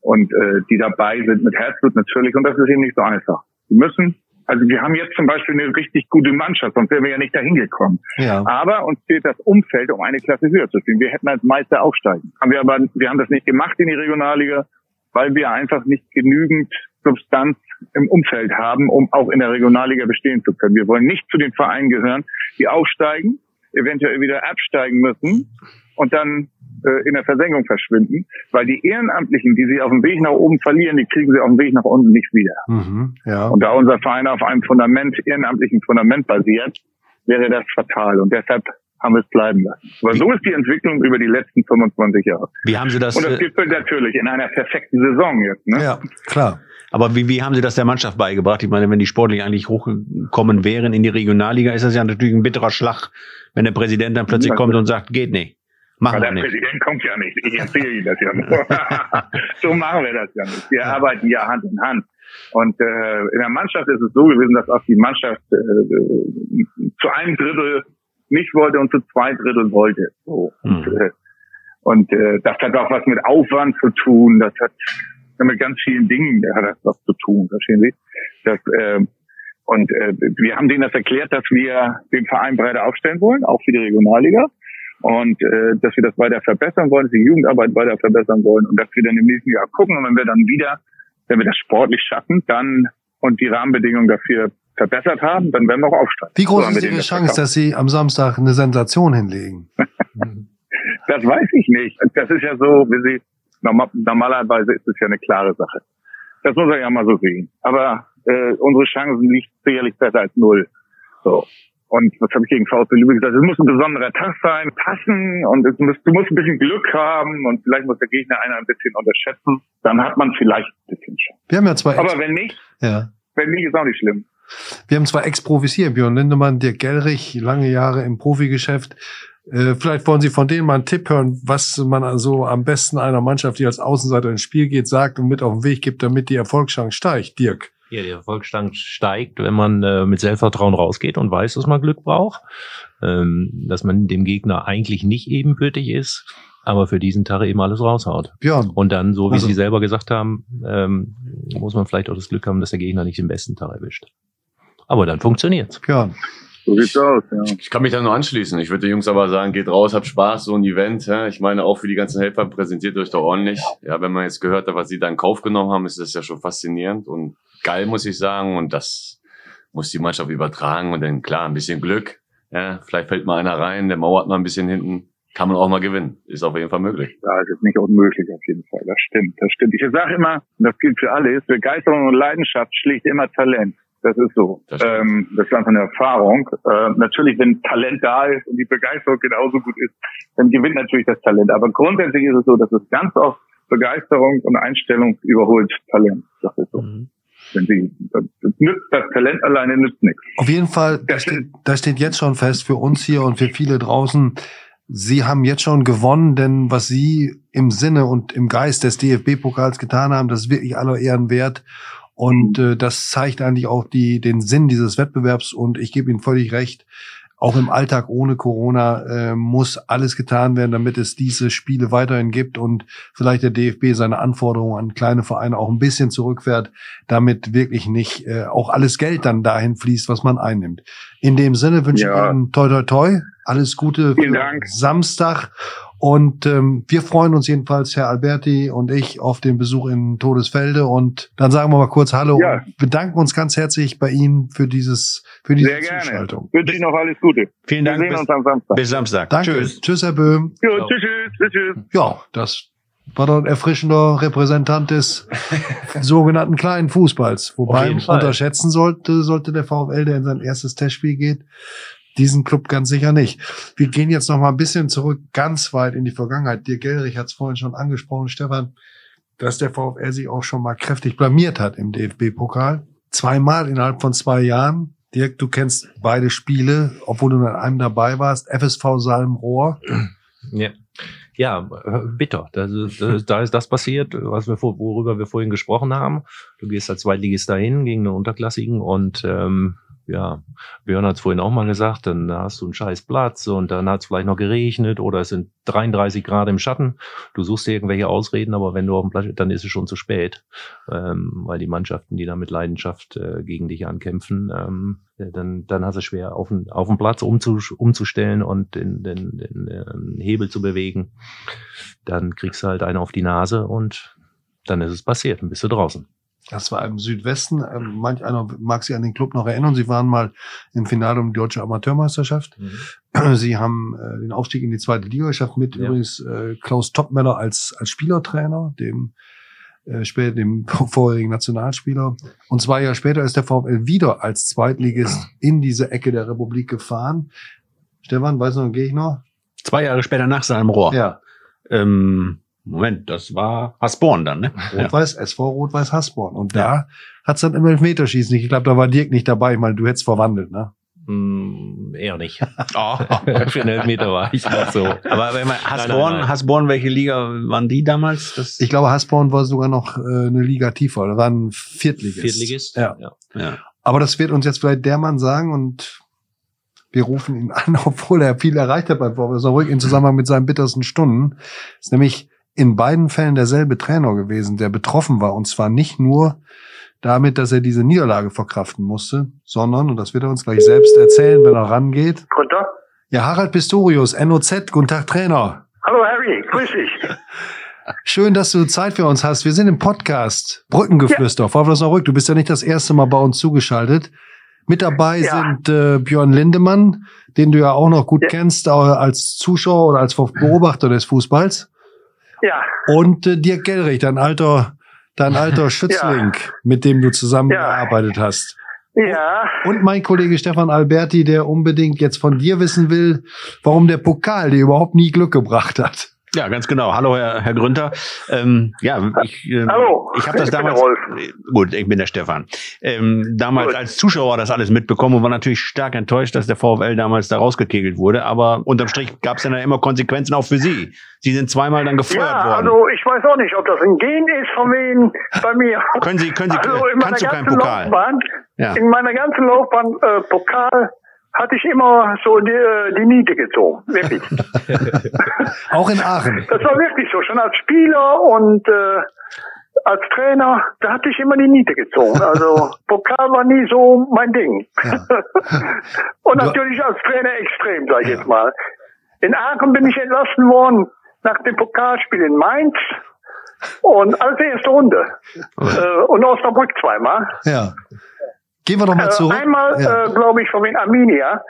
und äh, die dabei sind mit Herzblut natürlich. Und das ist eben nicht so einfach. Sie müssen also wir haben jetzt zum Beispiel eine richtig gute Mannschaft, sonst wären wir ja nicht dahin gekommen. Ja. Aber uns fehlt das Umfeld, um eine Klasse höher zu spielen. Wir hätten als Meister aufsteigen. Haben wir aber, wir haben das nicht gemacht in die Regionalliga, weil wir einfach nicht genügend Substanz im Umfeld haben, um auch in der Regionalliga bestehen zu können. Wir wollen nicht zu den Vereinen gehören, die aufsteigen, eventuell wieder absteigen müssen und dann äh, in der Versenkung verschwinden, weil die Ehrenamtlichen, die sie auf dem Weg nach oben verlieren, die kriegen sie auf dem Weg nach unten nicht wieder. Mhm, ja. Und da unser Verein auf einem Fundament, ehrenamtlichen Fundament basiert, wäre das fatal. Und deshalb haben wir es bleiben lassen. Aber so ist die Entwicklung über die letzten 25 Jahre. Wie haben Sie das? Und das äh, gipfelt natürlich in einer perfekten Saison jetzt. Ne? Ja, klar. Aber wie, wie haben Sie das der Mannschaft beigebracht? Ich meine, wenn die sportlich eigentlich hochgekommen wären in die Regionalliga, ist das ja natürlich ein bitterer Schlag, wenn der Präsident dann plötzlich kommt und sagt, geht nicht. Machen wir nicht. Der Präsident kommt ja nicht. Ich erzähle Ihnen das ja nur. so machen wir das ja nicht. Wir ja. arbeiten ja Hand in Hand. Und äh, in der Mannschaft ist es so gewesen, dass auch die Mannschaft äh, zu einem Drittel nicht wollte und zu zwei Drittel wollte. So. Mhm. Und, äh, und äh, das hat auch was mit Aufwand zu tun. Das hat mit ganz vielen Dingen hat das was zu tun. Verstehen Sie? Das, äh, und äh, wir haben denen das erklärt, dass wir den Verein breiter aufstellen wollen, auch für die Regionalliga und äh, dass wir das weiter verbessern wollen, dass wir die Jugendarbeit weiter verbessern wollen und dass wir dann im nächsten Jahr gucken und wenn wir dann wieder, wenn wir das sportlich schaffen, dann und die Rahmenbedingungen dafür verbessert haben, dann werden wir auch aufsteigen. Wie groß so ist Ihre Chance, dass Sie am Samstag eine Sensation hinlegen? das weiß ich nicht. Das ist ja so, wie Sie, normalerweise ist es ja eine klare Sache. Das muss er ja mal so sehen. Aber äh, unsere Chancen liegt sicherlich besser als null. So. Und was habe ich gegen VfB Lübeck gesagt? Es muss ein besonderer Tag sein, passen und es muss, du musst ein bisschen Glück haben und vielleicht muss der Gegner einer ein bisschen unterschätzen. Dann hat man vielleicht ein bisschen Chance. Wir haben ja zwei. Aber wenn nicht, ja. wenn nicht, ist auch nicht schlimm. Wir haben zwei Ex-Profis hier, Björn Lindemann, Dirk Gellrich, lange Jahre im Profigeschäft. Äh, vielleicht wollen Sie von denen mal einen Tipp hören, was man also am besten einer Mannschaft, die als Außenseiter ins Spiel geht, sagt und mit auf den Weg gibt, damit die Erfolgschance steigt. Dirk. Ja, der Erfolgsstand steigt, wenn man äh, mit Selbstvertrauen rausgeht und weiß, dass man Glück braucht, ähm, dass man dem Gegner eigentlich nicht ebenbürtig ist, aber für diesen Tag eben alles raushaut. Ja. Und dann, so wie also, Sie selber gesagt haben, ähm, muss man vielleicht auch das Glück haben, dass der Gegner nicht den besten Tag erwischt. Aber dann funktioniert's. Ja. So sieht's aus, ja. Ich, ich kann mich da nur anschließen. Ich würde den Jungs aber sagen, geht raus, habt Spaß, so ein Event. Ja. Ich meine, auch für die ganzen Helfer präsentiert euch doch ordentlich. Ja, wenn man jetzt gehört hat, was sie da in Kauf genommen haben, ist das ja schon faszinierend und geil, muss ich sagen. Und das muss die Mannschaft übertragen. Und dann klar, ein bisschen Glück. Ja, vielleicht fällt mal einer rein, der mauert mal ein bisschen hinten. Kann man auch mal gewinnen. Ist auf jeden Fall möglich. Ja, es ist nicht unmöglich auf jeden Fall. Das stimmt. Das stimmt. Ich sage immer, das gilt für alle, ist Begeisterung und Leidenschaft schlicht immer Talent. Das ist so. Das, ähm, das ist einfach eine Erfahrung. Äh, natürlich, wenn Talent da ist und die Begeisterung genauso gut ist, dann gewinnt natürlich das Talent. Aber grundsätzlich ist es so, dass es ganz oft Begeisterung und Einstellung überholt Talent. Das ist so. Mhm. Wenn sie, das, nützt, das Talent alleine nützt nichts. Auf jeden Fall, das steht, das steht jetzt schon fest für uns hier und für viele draußen. Sie haben jetzt schon gewonnen, denn was Sie im Sinne und im Geist des DFB-Pokals getan haben, das ist wirklich aller Ehren wert. Und äh, das zeigt eigentlich auch die, den Sinn dieses Wettbewerbs. Und ich gebe Ihnen völlig recht auch im Alltag ohne Corona äh, muss alles getan werden, damit es diese Spiele weiterhin gibt und vielleicht der DFB seine Anforderungen an kleine Vereine auch ein bisschen zurückfährt, damit wirklich nicht äh, auch alles Geld dann dahin fließt, was man einnimmt. In dem Sinne wünsche ja. ich Ihnen toi toi toi, alles Gute Vielen Dank. Samstag und ähm, wir freuen uns jedenfalls, Herr Alberti und ich, auf den Besuch in Todesfelde. Und dann sagen wir mal kurz Hallo ja. und bedanken uns ganz herzlich bei Ihnen für dieses für diese Sehr gerne. Zuschaltung. Wünsche Ihnen noch alles Gute. Vielen Dank. Wir sehen bis, uns am Samstag. Bis Samstag. Danke. Tschüss. Tschüss, Herr Böhm. Jo, tschüss, tschüss, tschüss. Ja, das war doch ein erfrischender Repräsentant des sogenannten kleinen Fußballs. Wobei unterschätzen sollte, sollte der VfL, der in sein erstes Testspiel geht, diesen Club ganz sicher nicht. Wir gehen jetzt noch mal ein bisschen zurück, ganz weit in die Vergangenheit. Dir Gellrich hat es vorhin schon angesprochen, Stefan. dass der VfL sich auch schon mal kräftig blamiert hat im DFB-Pokal. Zweimal innerhalb von zwei Jahren. Dirk, du kennst beide Spiele, obwohl du in einem dabei warst. FSV Salmrohr. Ja. Ja, bitter. Das ist, da ist das passiert, was wir vor, worüber wir vorhin gesprochen haben. Du gehst als Zweitligist dahin gegen einen Unterklassigen und ähm, ja, Björn hat es vorhin auch mal gesagt, dann hast du einen scheiß Platz und dann hat es vielleicht noch geregnet oder es sind 33 Grad im Schatten. Du suchst dir irgendwelche Ausreden, aber wenn du auf dem Platz, dann ist es schon zu spät, ähm, weil die Mannschaften, die da mit Leidenschaft äh, gegen dich ankämpfen, ähm, dann, dann hast du schwer, auf den, auf den Platz umzus, umzustellen und den, den, den, den Hebel zu bewegen. Dann kriegst du halt einen auf die Nase und dann ist es passiert, dann bist du draußen. Das war im Südwesten. Ähm, manch einer mag sich an den Club noch erinnern. Sie waren mal im Finale um die deutsche Amateurmeisterschaft. Mhm. Sie haben äh, den Aufstieg in die zweite Liga geschafft mit ja. übrigens äh, Klaus Topmeller als, als Spielertrainer, dem äh, später dem vorherigen Nationalspieler. Und zwei Jahre später ist der VfL wieder als Zweitligist in diese Ecke der Republik gefahren. Stefan, weißt du noch, gehe ich noch? Zwei Jahre später nach seinem Rohr. Ja. Ähm, Moment, das war Hasborn dann, ne? Rot-Weiß, ja. SV Rot-Weiß Hasborn. Und da ja. hat's dann im Elfmeterschießen. Ich glaube, da war Dirk nicht dabei. Ich meine, du hättest verwandelt, ne? Mm, eher nicht. Oh. Für einen Elfmeter war ich auch so. Aber wenn man Hasborn, nein, nein, Hasborn, welche Liga waren die damals? Das ich glaube, Hasborn war sogar noch äh, eine Liga tiefer. Da waren Viertligist. Viertligist? Ja. ja. ja. Aber das wird uns jetzt vielleicht der Mann sagen und wir rufen ihn an, obwohl er viel erreicht hat beim VfL ruhig in Zusammenhang mit seinen bittersten Stunden. Das ist nämlich in beiden Fällen derselbe Trainer gewesen, der betroffen war. Und zwar nicht nur damit, dass er diese Niederlage verkraften musste, sondern, und das wird er uns gleich selbst erzählen, wenn er rangeht. Guten Tag. Ja, Harald Pistorius, NOZ, guten Tag, Trainer. Hallo Harry, grüß dich. Schön, dass du Zeit für uns hast. Wir sind im Podcast Brückengeflüster. Ja. VfL Osnabrück, du bist ja nicht das erste Mal bei uns zugeschaltet. Mit dabei ja. sind äh, Björn Lindemann, den du ja auch noch gut ja. kennst, als Zuschauer oder als Beobachter des Fußballs. Ja. Und äh, Dirk Gellrich, dein alter, dein alter Schützling, ja. mit dem du zusammengearbeitet ja. hast. Ja. Und mein Kollege Stefan Alberti, der unbedingt jetzt von dir wissen will, warum der Pokal dir überhaupt nie Glück gebracht hat. Ja, ganz genau. Hallo, Herr, Herr Grünter. Ähm, ja, ich, äh, Hallo, ich habe das damals. Gut, ich bin der Stefan. Ähm, damals gut. als Zuschauer das alles mitbekommen und war natürlich stark enttäuscht, dass der VfL damals da rausgekegelt wurde. Aber unterm Strich gab es dann ja immer Konsequenzen auch für Sie. Sie sind zweimal dann gefeuert ja, worden. Also ich weiß auch nicht, ob das ein Gen ist von wem bei mir. können Sie, können Sie, also kannst du keinen Pokal? Laufbahn, ja. In meiner ganzen Laufbahn äh, Pokal hatte ich immer so die, äh, die Niete gezogen, wirklich. Auch in Aachen. Das war wirklich so, schon als Spieler und äh, als Trainer, da hatte ich immer die Niete gezogen. Also Pokal war nie so mein Ding. Ja. und natürlich als Trainer extrem, sag ich ja. jetzt mal. In Aachen bin ich entlassen worden nach dem Pokalspiel in Mainz und als erste Runde. Äh, und Osnabrück zweimal. Ja. Gehen wir doch mal zurück. Äh, einmal, ja. äh, glaube ich, von den Arminia.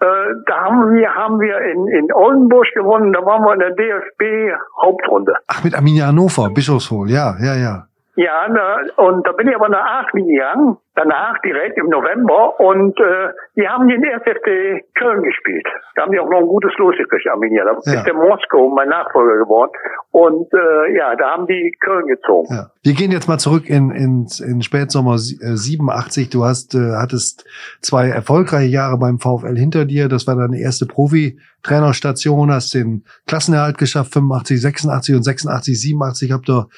Äh, da haben wir, haben wir in, in Oldenburg gewonnen. Da waren wir in der DFB-Hauptrunde. Ach, mit Arminia Hannover, Bischofshohl. Ja, ja, ja. Ja, na, und da bin ich aber nach Aachen gegangen, danach direkt im November und äh, die haben den SFC Köln gespielt. Da haben die auch noch ein gutes Los gekriegt, Arminia. Da ja. ist der Moskau mein Nachfolger geworden und äh, ja, da haben die Köln gezogen. Ja. Wir gehen jetzt mal zurück in, in, in Spätsommer 87. Äh, du hast, äh, hattest zwei erfolgreiche Jahre beim VfL hinter dir. Das war deine erste Profi-Trainerstation, hast den Klassenerhalt geschafft, 85, 86 und 86, 87 habt ihr,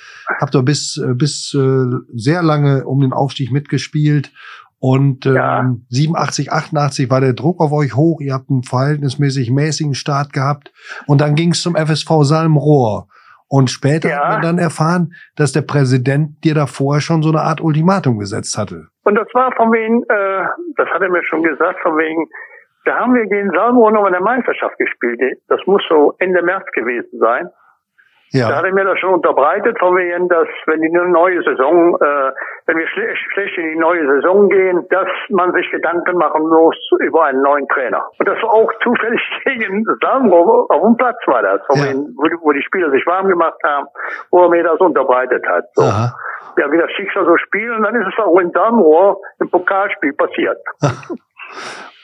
habt ihr bis, äh, bis äh, sehr lange um den Aufstieg mitgespielt. Und ähm, ja. 87, 88 war der Druck auf euch hoch. Ihr habt einen verhältnismäßig mäßigen Start gehabt. Und dann ging es zum FSV Salmrohr. Und später ja. hat man dann erfahren, dass der Präsident dir da vorher schon so eine Art Ultimatum gesetzt hatte. Und das war von wegen, äh, das hat er mir schon gesagt, von wegen, da haben wir gegen Salmo noch in der Meisterschaft gespielt. Das muss so Ende März gewesen sein. Ja. Da hat er mir das schon unterbreitet, von wegen, dass wenn die neue Saison, äh, wenn wir schle schlecht in die neue Saison gehen, dass man sich Gedanken machen muss über einen neuen Trainer. Und das war auch zufällig gegen Salmo auf dem Platz war das, ja. wegen, wo, die, wo die Spieler sich warm gemacht haben, wo er mir das unterbreitet hat. So. Aha. Ja, wie das Schicksal so spielt, und dann ist es auch in Salmo im Pokalspiel passiert.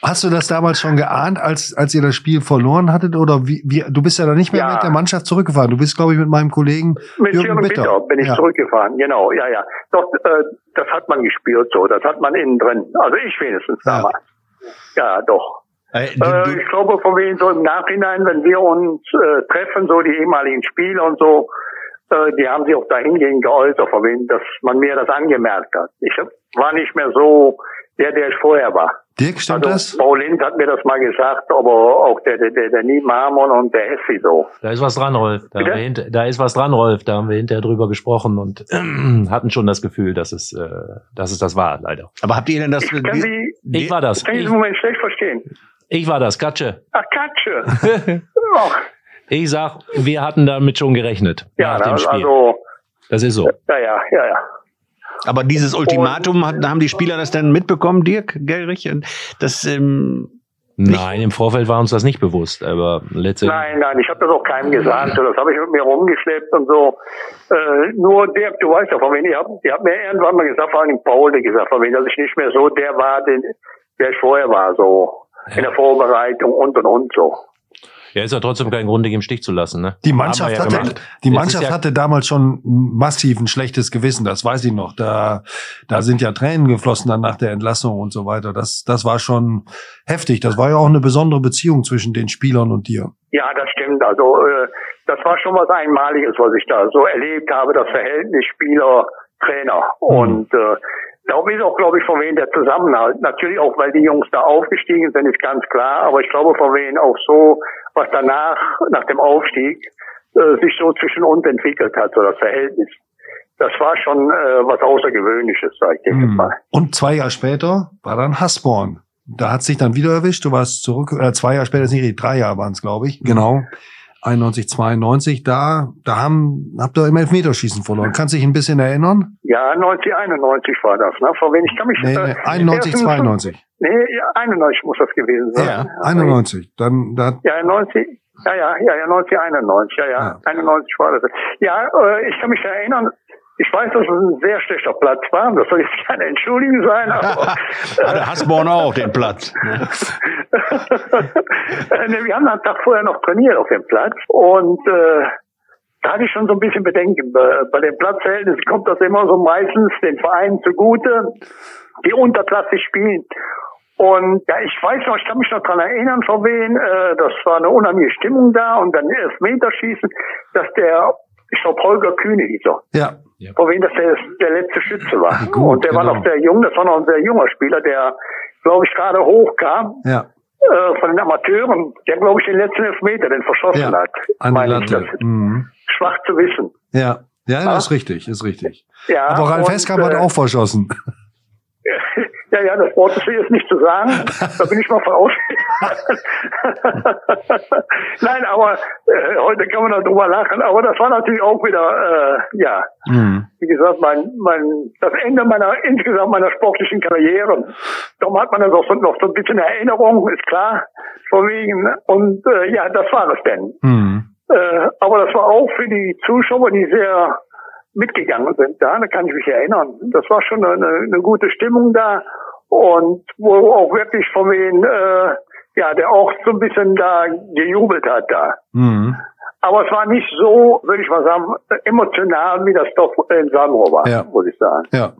Hast du das damals schon geahnt, als, als ihr das Spiel verloren hattet? Oder wie, wie du bist ja dann nicht mehr ja. mit der Mannschaft zurückgefahren. Du bist, glaube ich, mit meinem Kollegen mit Jürgen, Bitter. Bitter bin ich ja. zurückgefahren, genau, ja, ja. Doch, äh, das hat man gespielt so, das hat man innen drin. Also ich wenigstens damals. Ja, ja doch. Äh, äh, ich glaube, von wegen so im Nachhinein, wenn wir uns äh, treffen, so die ehemaligen Spieler und so, äh, die haben sich auch dahingehend geäußert, von wegen, dass man mir das angemerkt hat. Ich war nicht mehr so der, der ich vorher war. Dirk, stimmt also, das? Paul Lind hat mir das mal gesagt, aber auch der, der, der, der Niemarmon und der Hessi so. Da ist was dran, Rolf. Da, hinter, da, ist was dran, Rolf. Da haben wir hinterher drüber gesprochen und äh, hatten schon das Gefühl, dass es, äh, dass es das war, leider. Aber habt ihr denn das? Ich, kann Sie, ich war das. Kann ich, ich Moment schlecht verstehen. Ich war das, Katsche. Ach, Katsche. ich sag, wir hatten damit schon gerechnet. Ja, nach dem Spiel. also. Das ist so. Ja, ja, ja, ja. Aber dieses Ultimatum, hat, haben die Spieler das denn mitbekommen, Dirk Gerrich? Das, ähm, Nein, im Vorfeld war uns das nicht bewusst, aber letztendlich. Nein, nein, ich habe das auch keinem gesagt. Das habe ich mit mir rumgeschleppt und so. Äh, nur Dirk, du weißt ja von wem, die haben, die haben mir irgendwann mal gesagt, vor allem Paul, der gesagt, von wem, dass ich nicht mehr so der war, den, der ich vorher war, so in der Vorbereitung und und und so. Ja, ist ja trotzdem kein Grund, dich im Stich zu lassen. Ne? Die Mannschaft, ja hatte, die Mannschaft ja hatte damals schon massiv ein schlechtes Gewissen, das weiß ich noch. Da, da sind ja Tränen geflossen dann nach der Entlassung und so weiter. Das, das war schon heftig. Das war ja auch eine besondere Beziehung zwischen den Spielern und dir. Ja, das stimmt. Also äh, das war schon was Einmaliges, was ich da so erlebt habe, das Verhältnis Spieler-Trainer. Mhm. Und äh, Darum ist auch, glaube ich, von wen der Zusammenhalt. Natürlich auch, weil die Jungs da aufgestiegen sind, ist ganz klar. Aber ich glaube, von wen auch so, was danach, nach dem Aufstieg, äh, sich so zwischen uns entwickelt hat, so das Verhältnis. Das war schon äh, was Außergewöhnliches, sag ich dir mm. mal. Und zwei Jahre später war dann Hasborn. Da hat sich dann wieder erwischt. Du warst zurück, äh, zwei Jahre später, ist nicht drei Jahre waren es, glaube ich. Genau. 91, 92, da, da haben, habt ihr im Elfmeterschießen verloren. Kannst du dich ein bisschen erinnern? Ja, 90, 91 war das, ne? Vor wen ich kann mich, nee, äh, 91, 92. Nee, ja, 91 muss das gewesen sein. Ja, 91. Dann, da, ja, 90, ja, ja, ja, ja, 90, 91, ja, ja, ja. 91 war das. Ja, äh, ich kann mich erinnern, ich weiß, dass es ein sehr schlechter Platz war. Das soll jetzt keine Entschuldigung sein. Aber, Hatte Hasborn auch den Platz. Ne? wir haben einen Tag vorher noch trainiert auf dem Platz und äh, da hatte ich schon so ein bisschen Bedenken. Bei, bei den Platzverhältnissen kommt das immer so meistens den Vereinen zugute, die unterklassig spielen. Und ja, ich weiß noch, ich kann mich noch dran erinnern, von wen, äh, das war eine unheimliche Stimmung da und dann Elfmeterschießen, dass der, ich glaube, Holger Kühne hieß er. Ja. Ja. Vor wem das der, der letzte Schütze war. Gut, und der genau. war noch sehr jung, das war noch ein sehr junger Spieler, der, glaube ich, gerade hochkam. Ja. Äh, von den Amateuren, der, glaube ich, den letzten Elfmeter, den verschossen ja, hat. An die Latte. Mhm. Schwach zu wissen. Ja, ja, das ist richtig, ist richtig. Ja, Aber Ralf Heskamp äh, hat auch verschossen. Ja, ja, das Wort ist jetzt nicht zu sagen. Da bin ich mal von aus. Nein, aber äh, heute kann man darüber lachen. Aber das war natürlich auch wieder, äh, ja, mhm. wie gesagt, mein, mein, das Ende meiner, insgesamt meiner sportlichen Karriere. Darum hat man das auch so, noch so ein bisschen Erinnerung, ist klar, von wegen. Und äh, ja, das war es denn. Mhm. Äh, aber das war auch für die Zuschauer, die sehr mitgegangen sind. Da, da kann ich mich erinnern. Das war schon eine, eine gute Stimmung da und wo auch wirklich von wen, äh, ja, der auch so ein bisschen da gejubelt hat da. Mhm. Aber es war nicht so, würde ich mal sagen, emotional, wie das doch in Sanro war, ja. muss ich sagen. Ja.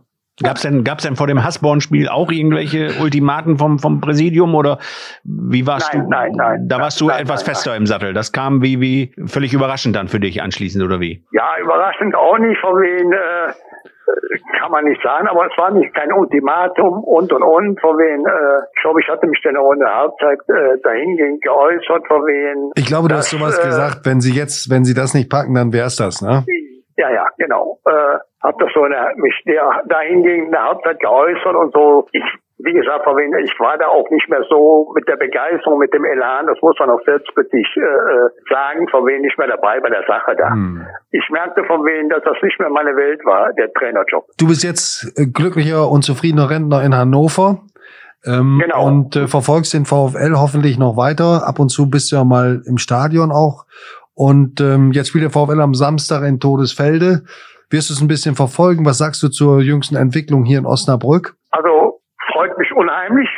Gab's denn, gab's denn vor dem Hasborn-Spiel auch irgendwelche Ultimaten vom, vom Präsidium oder wie warst nein, du? Nein, nein. Da warst du nein, etwas nein, fester im Sattel. Das kam wie, wie völlig überraschend dann für dich anschließend oder wie? Ja, überraschend auch nicht, von wen, äh, kann man nicht sagen, aber es war nicht kein Ultimatum und und und, von wen, äh, ich glaube, ich hatte mich dann auch in der Halbzeit äh, dahingehend geäußert, von wen. Ich glaube, du hast sowas äh, gesagt, wenn sie jetzt, wenn sie das nicht packen, dann wär's das, ne? Ja, ja, genau. Äh, hab das so in der, mich der, dahingehend in der Halbzeit geäußert und so. Ich wie gesagt, ich war da auch nicht mehr so mit der Begeisterung, mit dem Elan, das muss man auch selbstkritisch äh, äh, sagen, von wem nicht mehr dabei bei der Sache da. Hm. Ich merkte von wem, dass das nicht mehr meine Welt war, der Trainerjob. Du bist jetzt äh, glücklicher und zufriedener Rentner in Hannover. Ähm, genau. Und äh, verfolgst den VfL hoffentlich noch weiter. Ab und zu bist du ja mal im Stadion auch. Und ähm, jetzt spielt der VfL am Samstag in Todesfelde. Wirst du es ein bisschen verfolgen? Was sagst du zur jüngsten Entwicklung hier in Osnabrück? Also freut mich unheimlich.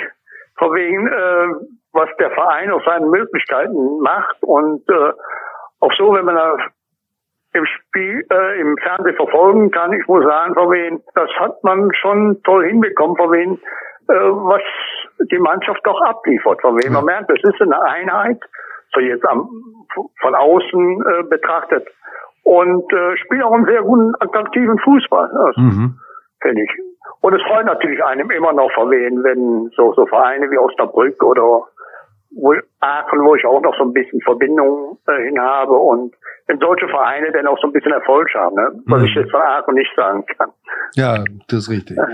von wegen, äh, was der Verein aus seinen Möglichkeiten macht und äh, auch so, wenn man da im Spiel, äh, im Fernsehen verfolgen kann, ich muss sagen, von wegen, das hat man schon toll hinbekommen, von wegen, äh, was die Mannschaft doch abliefert, von wegen man merkt, das ist eine Einheit, so jetzt am, von außen äh, betrachtet und äh, spielt auch einen sehr guten, attraktiven Fußball. Das mhm. Finde ich. Und es freut natürlich einem immer noch verwehen, wenn so, so Vereine wie Osnabrück oder wo, Aachen, wo ich auch noch so ein bisschen Verbindung äh, hin habe und wenn solche Vereine dann auch so ein bisschen Erfolg haben, ne? was mhm. ich jetzt von Aachen nicht sagen kann. Ja, das ist richtig. Ja.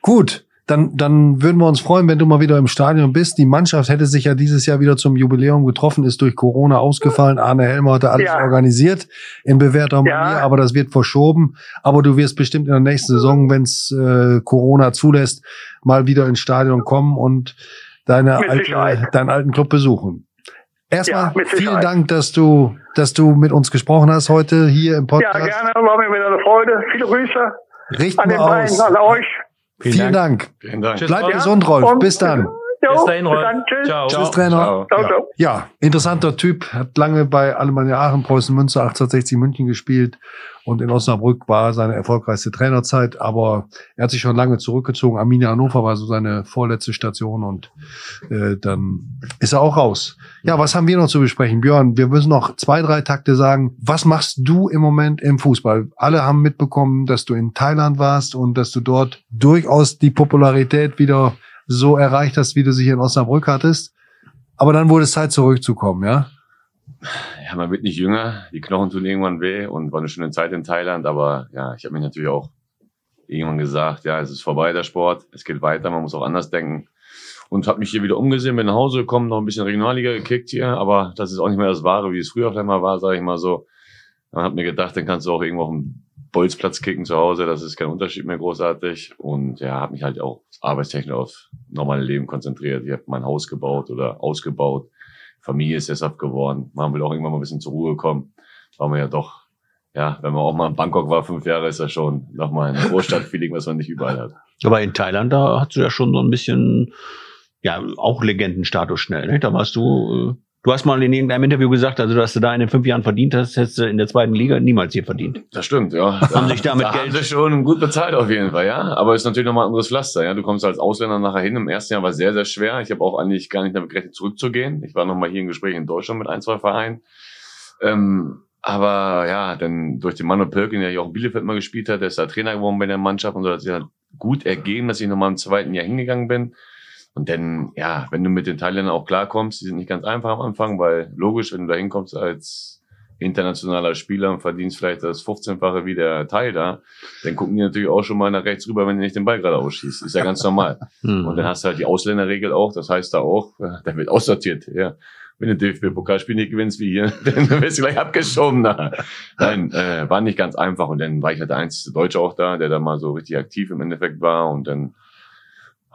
Gut, dann, dann würden wir uns freuen, wenn du mal wieder im Stadion bist. Die Mannschaft hätte sich ja dieses Jahr wieder zum Jubiläum getroffen, ist durch Corona ausgefallen. Arne Helmer hatte alles ja. organisiert in bewährter Manier, aber das wird verschoben. Aber du wirst bestimmt in der nächsten Saison, wenn es äh, Corona zulässt, mal wieder ins Stadion kommen und deine alte, deinen alten Club besuchen. Erstmal ja, vielen Dank, dass du, dass du mit uns gesprochen hast heute hier im Podcast. Ja, gerne, war mir wieder eine Freude. Viele Grüße Richten an den beiden, an euch. Vielen, vielen Dank. Dank. Vielen Dank. Bleib ja. gesund, Rolf. Und Bis dann. Jo, bis dahin, Rolf. Dann, tschüss. Ciao. Tschüss, Trainer. Ciao. Ciao, Ja, interessanter Typ. Hat lange bei Alemannia Aachen, Preußen Münster, 1860 München gespielt und in Osnabrück war seine erfolgreichste Trainerzeit, aber er hat sich schon lange zurückgezogen. Arminia Hannover war so seine vorletzte Station und äh, dann ist er auch raus. Ja, was haben wir noch zu besprechen? Björn, wir müssen noch zwei, drei Takte sagen. Was machst du im Moment im Fußball? Alle haben mitbekommen, dass du in Thailand warst und dass du dort durchaus die Popularität wieder so erreicht hast, wie du sie hier in Osnabrück hattest. Aber dann wurde es Zeit zurückzukommen, ja? Ja, man wird nicht jünger, die Knochen tun irgendwann weh und war eine schöne Zeit in Thailand, aber ja, ich habe mich natürlich auch irgendwann gesagt, ja, es ist vorbei der Sport, es geht weiter, man muss auch anders denken und habe mich hier wieder umgesehen, bin nach Hause gekommen, noch ein bisschen Regionalliga gekickt hier, aber das ist auch nicht mehr das Wahre, wie es früher vielleicht mal war, sage ich mal so. Dann hat mir gedacht, dann kannst du auch irgendwo auf dem Bolzplatz kicken zu Hause, das ist kein Unterschied mehr großartig und ja, habe mich halt auch arbeitstechnisch auf normale Leben konzentriert. Ich habe mein Haus gebaut oder ausgebaut, Familie ist deshalb geworden. Man will auch irgendwann mal ein bisschen zur Ruhe kommen. War man ja doch, ja, wenn man auch mal in Bangkok war, fünf Jahre, ist das schon nochmal ein Großstadtfeeling, was man nicht überall hat. Aber in Thailand, da hast du ja schon so ein bisschen, ja, auch Legendenstatus schnell. Ne? Da warst du, äh, Du hast mal in irgendeinem Interview gesagt, also dass du da in den fünf Jahren verdient hast, hättest du in der zweiten Liga niemals hier verdient. Das stimmt, ja. haben sich damit da Geld. Haben sie schon gut bezahlt auf jeden Fall, ja. Aber es ist natürlich nochmal ein anderes Pflaster, ja. Du kommst als Ausländer nachher hin. Im ersten Jahr war es sehr, sehr schwer. Ich habe auch eigentlich gar nicht damit gerechnet, zurückzugehen. Ich war nochmal hier im Gespräch in Deutschland mit ein, zwei Vereinen. Ähm, aber ja, dann durch den Manuel Pölkin, der ja auch in Bielefeld mal gespielt hat, der ist da Trainer geworden bei der Mannschaft und so hat sich halt gut ergeben, dass ich nochmal im zweiten Jahr hingegangen bin. Und dann, ja, wenn du mit den Thailändern auch klarkommst, die sind nicht ganz einfach am Anfang, weil logisch, wenn du da hinkommst als internationaler Spieler und verdienst vielleicht das 15-fache wie der Thai da, dann gucken die natürlich auch schon mal nach rechts rüber, wenn du nicht den Ball gerade ausschießt. Ist ja ganz normal. Mhm. und dann hast du halt die Ausländerregel auch, das heißt da auch, da wird aussortiert, ja. Wenn du DFB-Pokalspiel nicht gewinnst wie hier, dann wirst du gleich abgeschoben. Da. Nein, äh, war nicht ganz einfach. Und dann war ich halt der einzige Deutsche auch da, der da mal so richtig aktiv im Endeffekt war. Und dann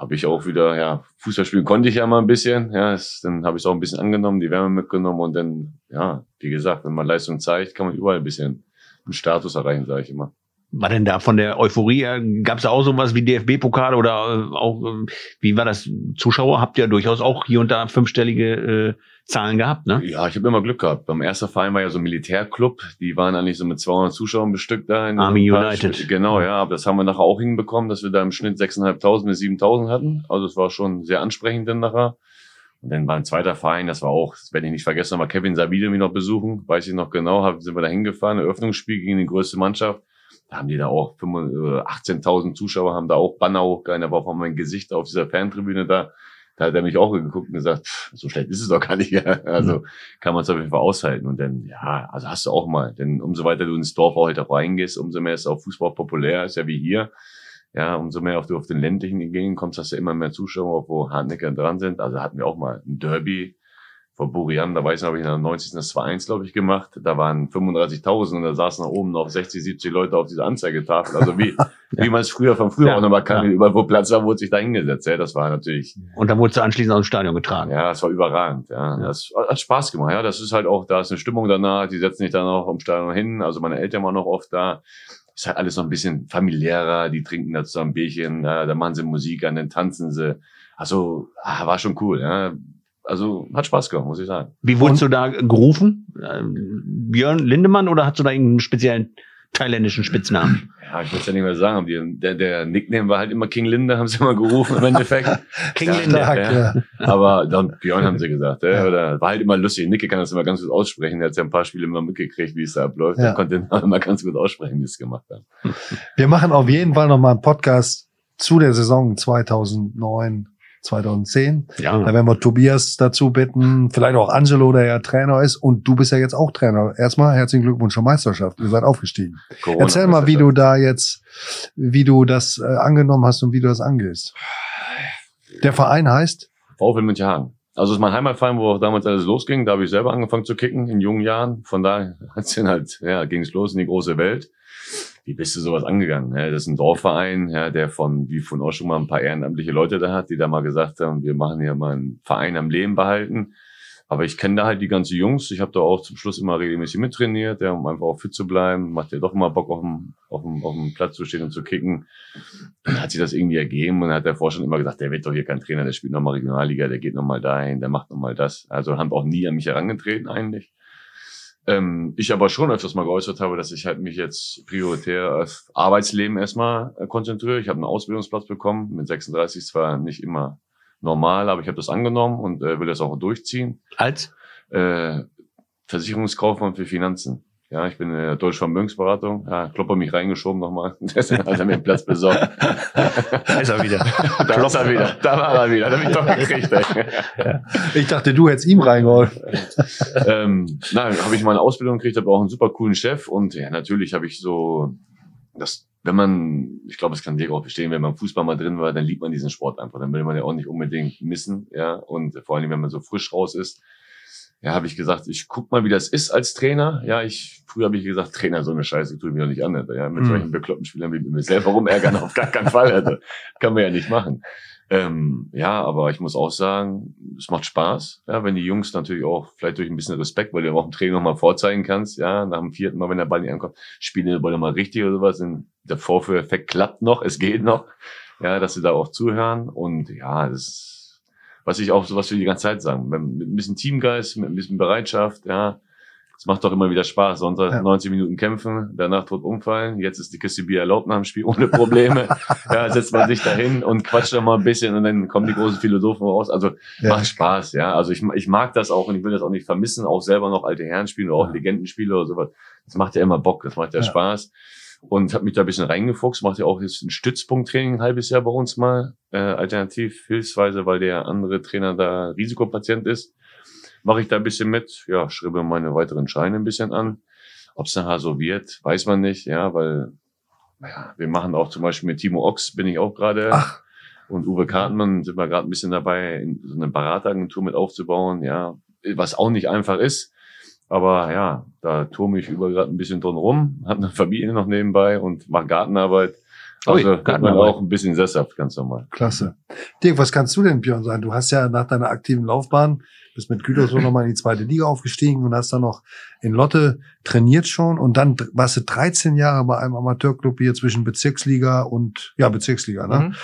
habe ich auch wieder, ja, Fußball spielen konnte ich ja mal ein bisschen, ja, es, dann habe ich es auch ein bisschen angenommen, die Wärme mitgenommen und dann, ja, wie gesagt, wenn man Leistung zeigt, kann man überall ein bisschen einen Status erreichen, sage ich immer. War denn da von der Euphorie, gab es auch sowas wie DFB-Pokal oder äh, auch, äh, wie war das? Zuschauer habt ihr durchaus auch hier und da fünfstellige äh, Zahlen gehabt, ne? Ja, ich habe immer Glück gehabt. Beim ersten Verein war ja so ein Militärclub, die waren eigentlich so mit 200 Zuschauern bestückt da. In Army United. Genau, ja, aber das haben wir nachher auch hinbekommen, dass wir da im Schnitt 6.500 bis 7.000 hatten. Also es war schon sehr ansprechend dann nachher. Und dann war ein zweiter Verein, das war auch, das werde ich nicht vergessen, aber Kevin Sabine mich noch besuchen, weiß ich noch genau, sind wir da hingefahren, Eröffnungsspiel gegen die größte Mannschaft da haben die da auch 18.000 äh, Zuschauer, haben da auch Banner hochgehalten, da war auch mein Gesicht auf dieser Fantribüne da. Da hat er mich auch geguckt und gesagt, pff, so schlecht ist es doch gar nicht. Also mhm. kann man es auf jeden Fall aushalten. Und dann, ja, also hast du auch mal. Denn umso weiter du ins Dorf auch heute reingehst, umso mehr ist auch Fußball populär, ist ja wie hier. Ja, umso mehr auf du auf den ländlichen Gegenden kommst, hast du immer mehr Zuschauer, wo Hartnecker dran sind. Also hatten wir auch mal ein Derby vor Burian, da weiß ich noch, habe ich in der 90. das 2-1, glaube ich, gemacht. Da waren 35.000 und da saßen nach oben noch 60, 70 Leute auf dieser Anzeigetafel. Also wie, ja. wie man es früher von früher ja, auch nochmal kann, ja. überall wo Platz war, wurde sich da hingesetzt. Ja, das war natürlich. Und dann wurde du anschließend aus dem Stadion getragen. Ja, das war überragend. Ja, das hat Spaß gemacht. Ja, das ist halt auch, da ist eine Stimmung danach. Die setzen sich dann auch im Stadion hin. Also meine Eltern waren noch oft da. Ist halt alles noch ein bisschen familiärer. Die trinken da zusammen Bierchen. Ja, da machen sie Musik an, dann tanzen sie Also ah, war schon cool. Ja. Also hat Spaß gemacht, muss ich sagen. Wie wurdest du da gerufen? Äh, Björn Lindemann oder hast du da irgendeinen speziellen thailändischen Spitznamen? Ja, ich will es ja nicht mehr sagen. Die, der, der Nickname war halt immer King Linde, haben sie immer gerufen im Endeffekt. King ja, Linde. Ja. ja. Aber dann Björn haben sie gesagt. Ja. Oder war halt immer lustig. Nicke kann das immer ganz gut aussprechen. Er hat ja ein paar Spiele immer mitgekriegt, wie es da abläuft. Ja. Er konnte immer ganz gut aussprechen, wie es gemacht hat. Wir machen auf jeden Fall noch mal einen Podcast zu der Saison 2009 2010. Ja. Da werden wir Tobias dazu bitten, vielleicht auch Angelo, der ja Trainer ist. Und du bist ja jetzt auch Trainer. Erstmal herzlichen Glückwunsch zur Meisterschaft. Ihr seid aufgestiegen. Corona Erzähl mal, wie du da jetzt, wie du das äh, angenommen hast und wie du das angehst. Der Verein heißt? VfL München. Also es ist mein Heimatverein, wo auch damals alles losging. Da habe ich selber angefangen zu kicken in jungen Jahren. Von daher hat's dann halt, ja, ging es los in die große Welt wie bist du sowas angegangen? Ja, das ist ein Dorfverein, ja, der von, wie von auch schon mal ein paar ehrenamtliche Leute da hat, die da mal gesagt haben, wir machen hier mal einen Verein am Leben behalten. Aber ich kenne da halt die ganzen Jungs. Ich habe da auch zum Schluss immer regelmäßig mittrainiert, ja, um einfach auch fit zu bleiben. Macht ja doch immer Bock, auf dem, auf, dem, auf dem Platz zu stehen und zu kicken. Dann hat sich das irgendwie ergeben und dann hat der Vorstand immer gesagt, der wird doch hier kein Trainer, der spielt nochmal Regionalliga, der geht nochmal dahin, der macht nochmal das. Also haben auch nie an mich herangetreten eigentlich. Ähm, ich aber schon öfters mal geäußert habe, dass ich halt mich jetzt prioritär auf Arbeitsleben erstmal äh, konzentriere. Ich habe einen Ausbildungsplatz bekommen, mit 36 zwar nicht immer normal, aber ich habe das angenommen und äh, will das auch durchziehen. Als? Äh, Versicherungskaufmann für Finanzen. Ja, ich bin in der Deutschen Vermögensberatung. Ja, Klopper mich reingeschoben nochmal. Deswegen hat er mir einen Platz besorgt. da ist er wieder. da ist er wieder. Da war er wieder. Da habe ich doch gekriegt. Ey. Ich dachte, du hättest ihm reingeholfen. ähm, nein, habe ich meine Ausbildung gekriegt, habe auch einen super coolen Chef. Und ja, natürlich habe ich so das wenn man, ich glaube, es kann Dirk auch bestehen, wenn man Fußball mal drin war, dann liebt man diesen Sport einfach. Dann will man ja auch nicht unbedingt missen, ja. Und vor allem, wenn man so frisch raus ist, ja, habe ich gesagt, ich guck mal, wie das ist als Trainer. Ja, ich früher habe ich gesagt, Trainer, so eine Scheiße tue ich mir doch nicht an. Alter. Ja, mit mhm. solchen bekloppten Spielern wie mir selber rumärgern auf gar keinen Fall. Alter. Kann man ja nicht machen. Ähm, ja, aber ich muss auch sagen, es macht Spaß, ja, wenn die Jungs natürlich auch vielleicht durch ein bisschen Respekt, weil du auch im Training nochmal vorzeigen kannst, ja, nach dem vierten Mal, wenn der Ball nicht ankommt, spielen die Ball mal richtig oder sowas, der Vorführeffekt klappt noch, es geht noch, ja, dass sie da auch zuhören und ja, das was ich auch so was wir die ganze Zeit sagen. Mit ein bisschen Teamgeist, mit ein bisschen Bereitschaft, ja. Es macht doch immer wieder Spaß. Sonntag ja. 90 Minuten kämpfen, danach tot umfallen. Jetzt ist die Kiste Bier erlaubt nach dem Spiel ohne Probleme. ja, setzt man sich dahin und quatscht dann mal ein bisschen und dann kommen die großen Philosophen raus. Also ja. macht Spaß, ja. Also ich, ich mag das auch und ich will das auch nicht vermissen, auch selber noch alte Herren spielen oder auch ja. Legendenspiele oder sowas. Das macht ja immer Bock, das macht ja. Spaß und habe mich da ein bisschen reingefuchst, macht ja auch jetzt ein Stützpunkttraining ein halbes Jahr bei uns mal, äh, alternativ hilfsweise, weil der andere Trainer da Risikopatient ist. Mache ich da ein bisschen mit, ja, schreibe meine weiteren Scheine ein bisschen an. Ob es nachher so wird, weiß man nicht, ja, weil ja, wir machen auch zum Beispiel mit Timo Ox, bin ich auch gerade und Uwe Kartmann sind wir gerade ein bisschen dabei, so eine Berateragentur mit aufzubauen, ja, was auch nicht einfach ist. Aber ja, da turme ich über gerade ein bisschen drin rum, habe eine Familie noch nebenbei und mache Gartenarbeit. Also Ui, man auch ein bisschen sesshaft, ganz normal. Klasse. Dirk, was kannst du denn, Björn, sagen? Du hast ja nach deiner aktiven Laufbahn, bist mit Gütersloh nochmal in die zweite Liga aufgestiegen und hast dann noch in Lotte trainiert schon und dann warst du 13 Jahre bei einem Amateurclub hier zwischen Bezirksliga und, ja, Bezirksliga, ne? Mhm.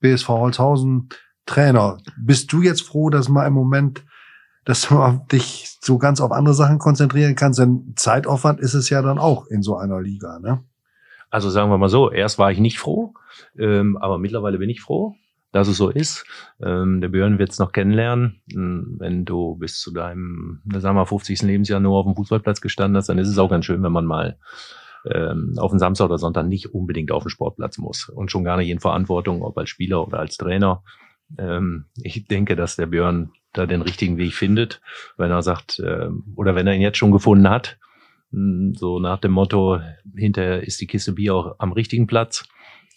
BSV Holzhausen, Trainer. Bist du jetzt froh, dass mal im Moment dass du dich so ganz auf andere Sachen konzentrieren kannst. Denn Zeitaufwand ist es ja dann auch in so einer Liga. Ne? Also sagen wir mal so, erst war ich nicht froh, ähm, aber mittlerweile bin ich froh, dass es so ist. Ähm, der Björn wird es noch kennenlernen. Ähm, wenn du bis zu deinem, sagen wir 50. Lebensjahr nur auf dem Fußballplatz gestanden hast, dann ist es auch ganz schön, wenn man mal ähm, auf den Samstag oder Sonntag nicht unbedingt auf den Sportplatz muss und schon gar nicht in Verantwortung, ob als Spieler oder als Trainer. Ähm, ich denke, dass der Björn da den richtigen Weg findet, wenn er sagt, äh, oder wenn er ihn jetzt schon gefunden hat, hm, so nach dem Motto, hinterher ist die Kiste Bier auch am richtigen Platz,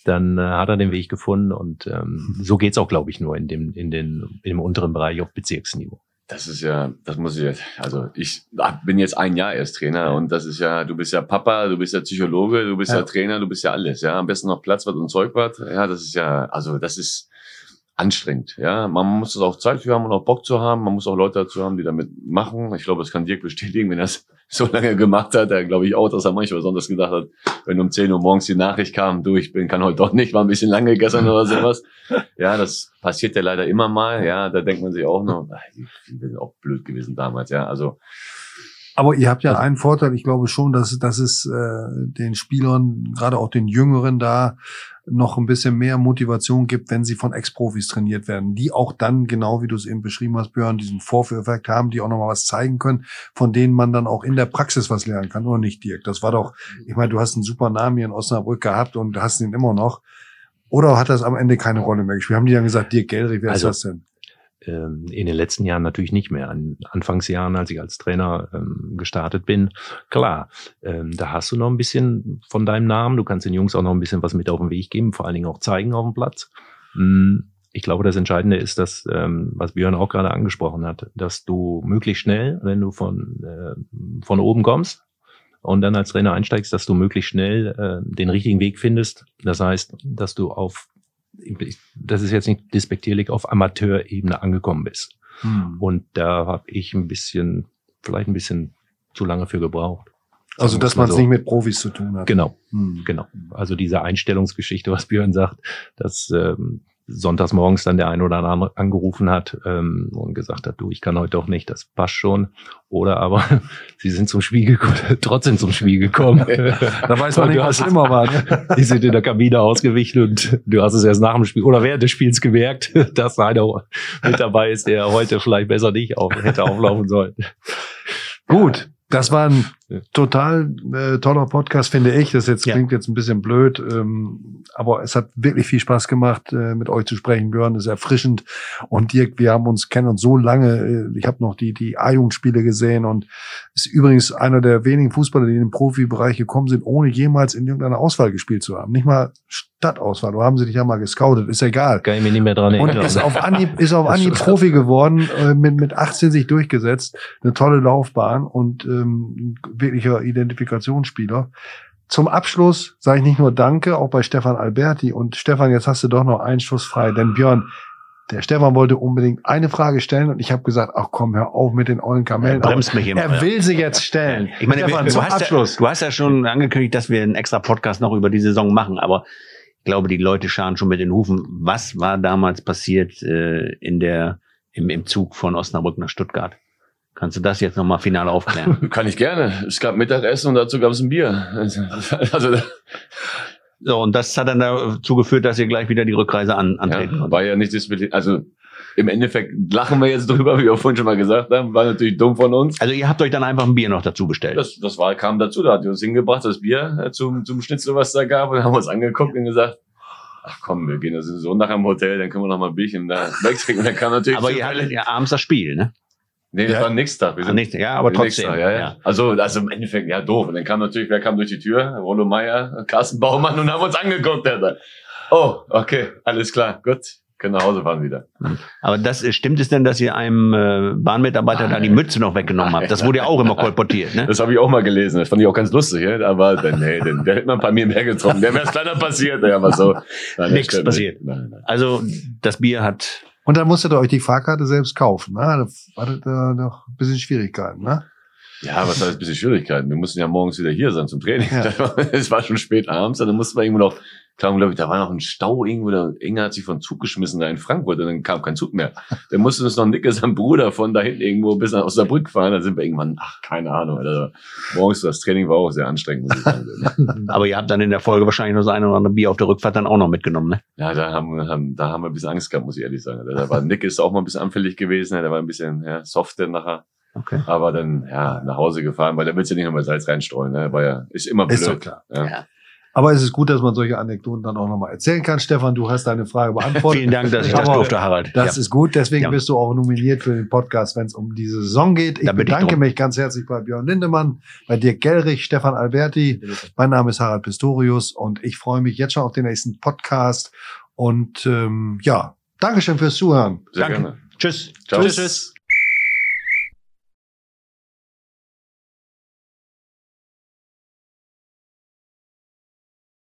dann äh, hat er den Weg gefunden und ähm, so geht's auch, glaube ich, nur in dem, in den, im unteren Bereich auf Bezirksniveau. Das ist ja, das muss ich jetzt, also ich bin jetzt ein Jahr erst Trainer und das ist ja, du bist ja Papa, du bist ja Psychologe, du bist ja, ja Trainer, du bist ja alles, ja. Am besten noch Platzwart und Zeugwart. Ja, das ist ja, also das ist, anstrengend. Ja, man muss es auch Zeit für haben und auch Bock zu haben. Man muss auch Leute dazu haben, die damit machen. Ich glaube, das kann Dirk bestätigen, wenn er so lange gemacht hat, er glaube ich auch, dass er manchmal besonders gedacht hat, wenn um 10 Uhr morgens die Nachricht kam, du, ich bin, kann heute doch nicht, war ein bisschen lange gestern oder sowas. Ja, das passiert ja leider immer mal, ja, da denkt man sich auch noch, die sind auch blöd gewesen damals, ja, also, aber ihr habt ja einen Vorteil, ich glaube schon, dass, dass es äh, den Spielern, gerade auch den Jüngeren da, noch ein bisschen mehr Motivation gibt, wenn sie von Ex-Profis trainiert werden, die auch dann, genau wie du es eben beschrieben hast, Björn, diesen Vorführeffekt haben, die auch noch mal was zeigen können, von denen man dann auch in der Praxis was lernen kann, oder nicht, Dirk? Das war doch, ich meine, du hast einen super Namen hier in Osnabrück gehabt und hast ihn immer noch. Oder hat das am Ende keine Rolle mehr gespielt? Haben die dann gesagt, Dirk Gelrich, wer also, ist das denn? Ähm, in den letzten Jahren natürlich nicht mehr. An Anfangsjahren, als ich als Trainer ähm, gestartet bin, klar, ähm, da hast du noch ein bisschen von deinem Namen. Du kannst den Jungs auch noch ein bisschen was mit auf den Weg geben, vor allen Dingen auch zeigen auf dem Platz. Hm, ich glaube, das Entscheidende ist, dass, ähm, was Björn auch gerade angesprochen hat, dass du möglichst schnell, wenn du von, äh, von oben kommst, und dann als Trainer einsteigst, dass du möglichst schnell äh, den richtigen Weg findest. Das heißt, dass du auf das ist jetzt nicht despektierlich, auf Amateurebene angekommen bist. Hm. Und da habe ich ein bisschen, vielleicht ein bisschen zu lange für gebraucht. Also, dass man es so. nicht mit Profis zu tun hat. Genau, hm. genau. Also diese Einstellungsgeschichte, was Björn sagt, dass ähm, sonntags morgens dann der ein oder andere angerufen hat ähm, und gesagt hat, du, ich kann heute doch nicht, das passt schon. Oder aber sie sind zum Spiel gekommen, trotzdem zum Spiel gekommen. da weiß man nicht, was immer war. Ne? Die sind in der Kabine ausgewichen und du hast es erst nach dem Spiel oder während des Spiels gemerkt, dass einer mit dabei ist, der heute vielleicht besser nicht auf, hätte auflaufen sollen. Gut, das war ein total äh, toller Podcast, finde ich. Das jetzt ja. klingt jetzt ein bisschen blöd, ähm, aber es hat wirklich viel Spaß gemacht, äh, mit euch zu sprechen, Björn. Das ist erfrischend. Und Dirk, wir haben uns kennen uns so lange. Äh, ich habe noch die die A-Jugendspiele gesehen und ist übrigens einer der wenigen Fußballer, die in den Profibereich gekommen sind, ohne jemals in irgendeiner Auswahl gespielt zu haben. Nicht mal Stadtauswahl. Da haben sie dich ja mal gescoutet. Ist egal. Kann ich mir nicht mehr dran erinnern. Und ist auf Anhieb, ist auf Anhieb Profi geworden, äh, mit mit 18 sich durchgesetzt. Eine tolle Laufbahn und ähm, wirklicher Identifikationsspieler. Zum Abschluss sage ich nicht nur Danke, auch bei Stefan Alberti. Und Stefan, jetzt hast du doch noch einen Schuss frei. Denn Björn, der Stefan wollte unbedingt eine Frage stellen und ich habe gesagt, ach komm, hör auf mit den ollen Kamellen. Er bremst mich immer. Er will sie jetzt stellen. Ich meine, Stefan, du, hast Abschluss. Ja, du hast ja schon angekündigt, dass wir einen extra Podcast noch über die Saison machen, aber ich glaube, die Leute scharen schon mit den Hufen. Was war damals passiert äh, in der im, im Zug von Osnabrück nach Stuttgart? Kannst du das jetzt nochmal final aufklären? Kann ich gerne. Es gab Mittagessen und dazu gab es ein Bier. Also, so, und das hat dann dazu geführt, dass ihr gleich wieder die Rückreise an, antreten ja, War ja nicht diszipliniert. Also im Endeffekt lachen wir jetzt drüber, wie wir vorhin schon mal gesagt haben. War natürlich dumm von uns. Also ihr habt euch dann einfach ein Bier noch dazu bestellt. Das, das war, kam dazu, da hat ihr uns hingebracht, das Bier äh, zum, zum Schnitzel, was da gab, und haben uns angeguckt und gesagt, ach komm, wir gehen also so nach am Hotel, dann können wir noch mal ein Bierchen da wegtrinken. dann kam natürlich Aber ihr hattet ja abends das Spiel, ne? Nee, das ja. war nächster Tag. Wir sind Nicht, ja, aber trotzdem. Tag, ja, ja. ja, Also, also im Endeffekt, ja, doof. Und dann kam natürlich, wer kam durch die Tür? Rollo Meier, Carsten Baumann und haben uns angeguckt. Der oh, okay, alles klar, gut. Können nach Hause fahren wieder. Aber das stimmt es denn, dass ihr einem äh, Bahnmitarbeiter Nein. da die Mütze noch weggenommen habt? Das wurde ja auch immer kolportiert, ne? Das habe ich auch mal gelesen. Das fand ich auch ganz lustig, ja? aber dann, nee, den, der hätte man bei mir mehr getrunken. Der wäre es leider passiert, ja, aber so. Nein, Nichts passiert. Nein. Also das Bier hat und dann musstet ihr euch die Fahrkarte selbst kaufen. Ne? Da hattet ihr noch ein bisschen Schwierigkeiten, ne? Ja, was heißt ein bisschen Schwierigkeiten? Wir mussten ja morgens wieder hier sein zum Training. Ja. Es war schon spät abends, dann mussten wir irgendwo noch kam, glaube ich, da war noch ein Stau irgendwo, da Inge hat sich von Zug geschmissen da in Frankfurt und dann kam kein Zug mehr. Dann musste uns noch Nicke, sein Bruder, von da hinten irgendwo bis nach Osnabrück fahren. Da sind wir irgendwann, ach, keine Ahnung. Also, morgens das Training war auch sehr anstrengend, muss ich sagen. Aber ihr habt dann in der Folge wahrscheinlich noch so ein oder andere Bier auf der Rückfahrt dann auch noch mitgenommen, ne? Ja, da haben wir, haben, da haben wir ein bisschen Angst gehabt, muss ich ehrlich sagen. Da war Nick ist auch mal ein bisschen anfällig gewesen, der war ein bisschen ja, soft dann nachher. Okay. Aber dann, ja, nach Hause gefahren, weil da willst du nicht nochmal Salz reinstreuen, ne? War ja, ist immer blöd. Ist doch klar. Ja. ja. Aber es ist gut, dass man solche Anekdoten dann auch nochmal erzählen kann. Stefan, du hast deine Frage beantwortet. Vielen Dank, dass ich das durfte, Harald. Das ja. ist gut. Deswegen ja. bist du auch nominiert für den Podcast, wenn es um diese Saison geht. Ich bedanke ich mich ganz herzlich bei Björn Lindemann, bei Dirk Gellrich, Stefan Alberti. Mein Name ist Harald Pistorius und ich freue mich jetzt schon auf den nächsten Podcast. Und ähm, ja, Dankeschön fürs Zuhören. Sehr Danke. gerne. Tschüss. Ciao. Tschüss. tschüss.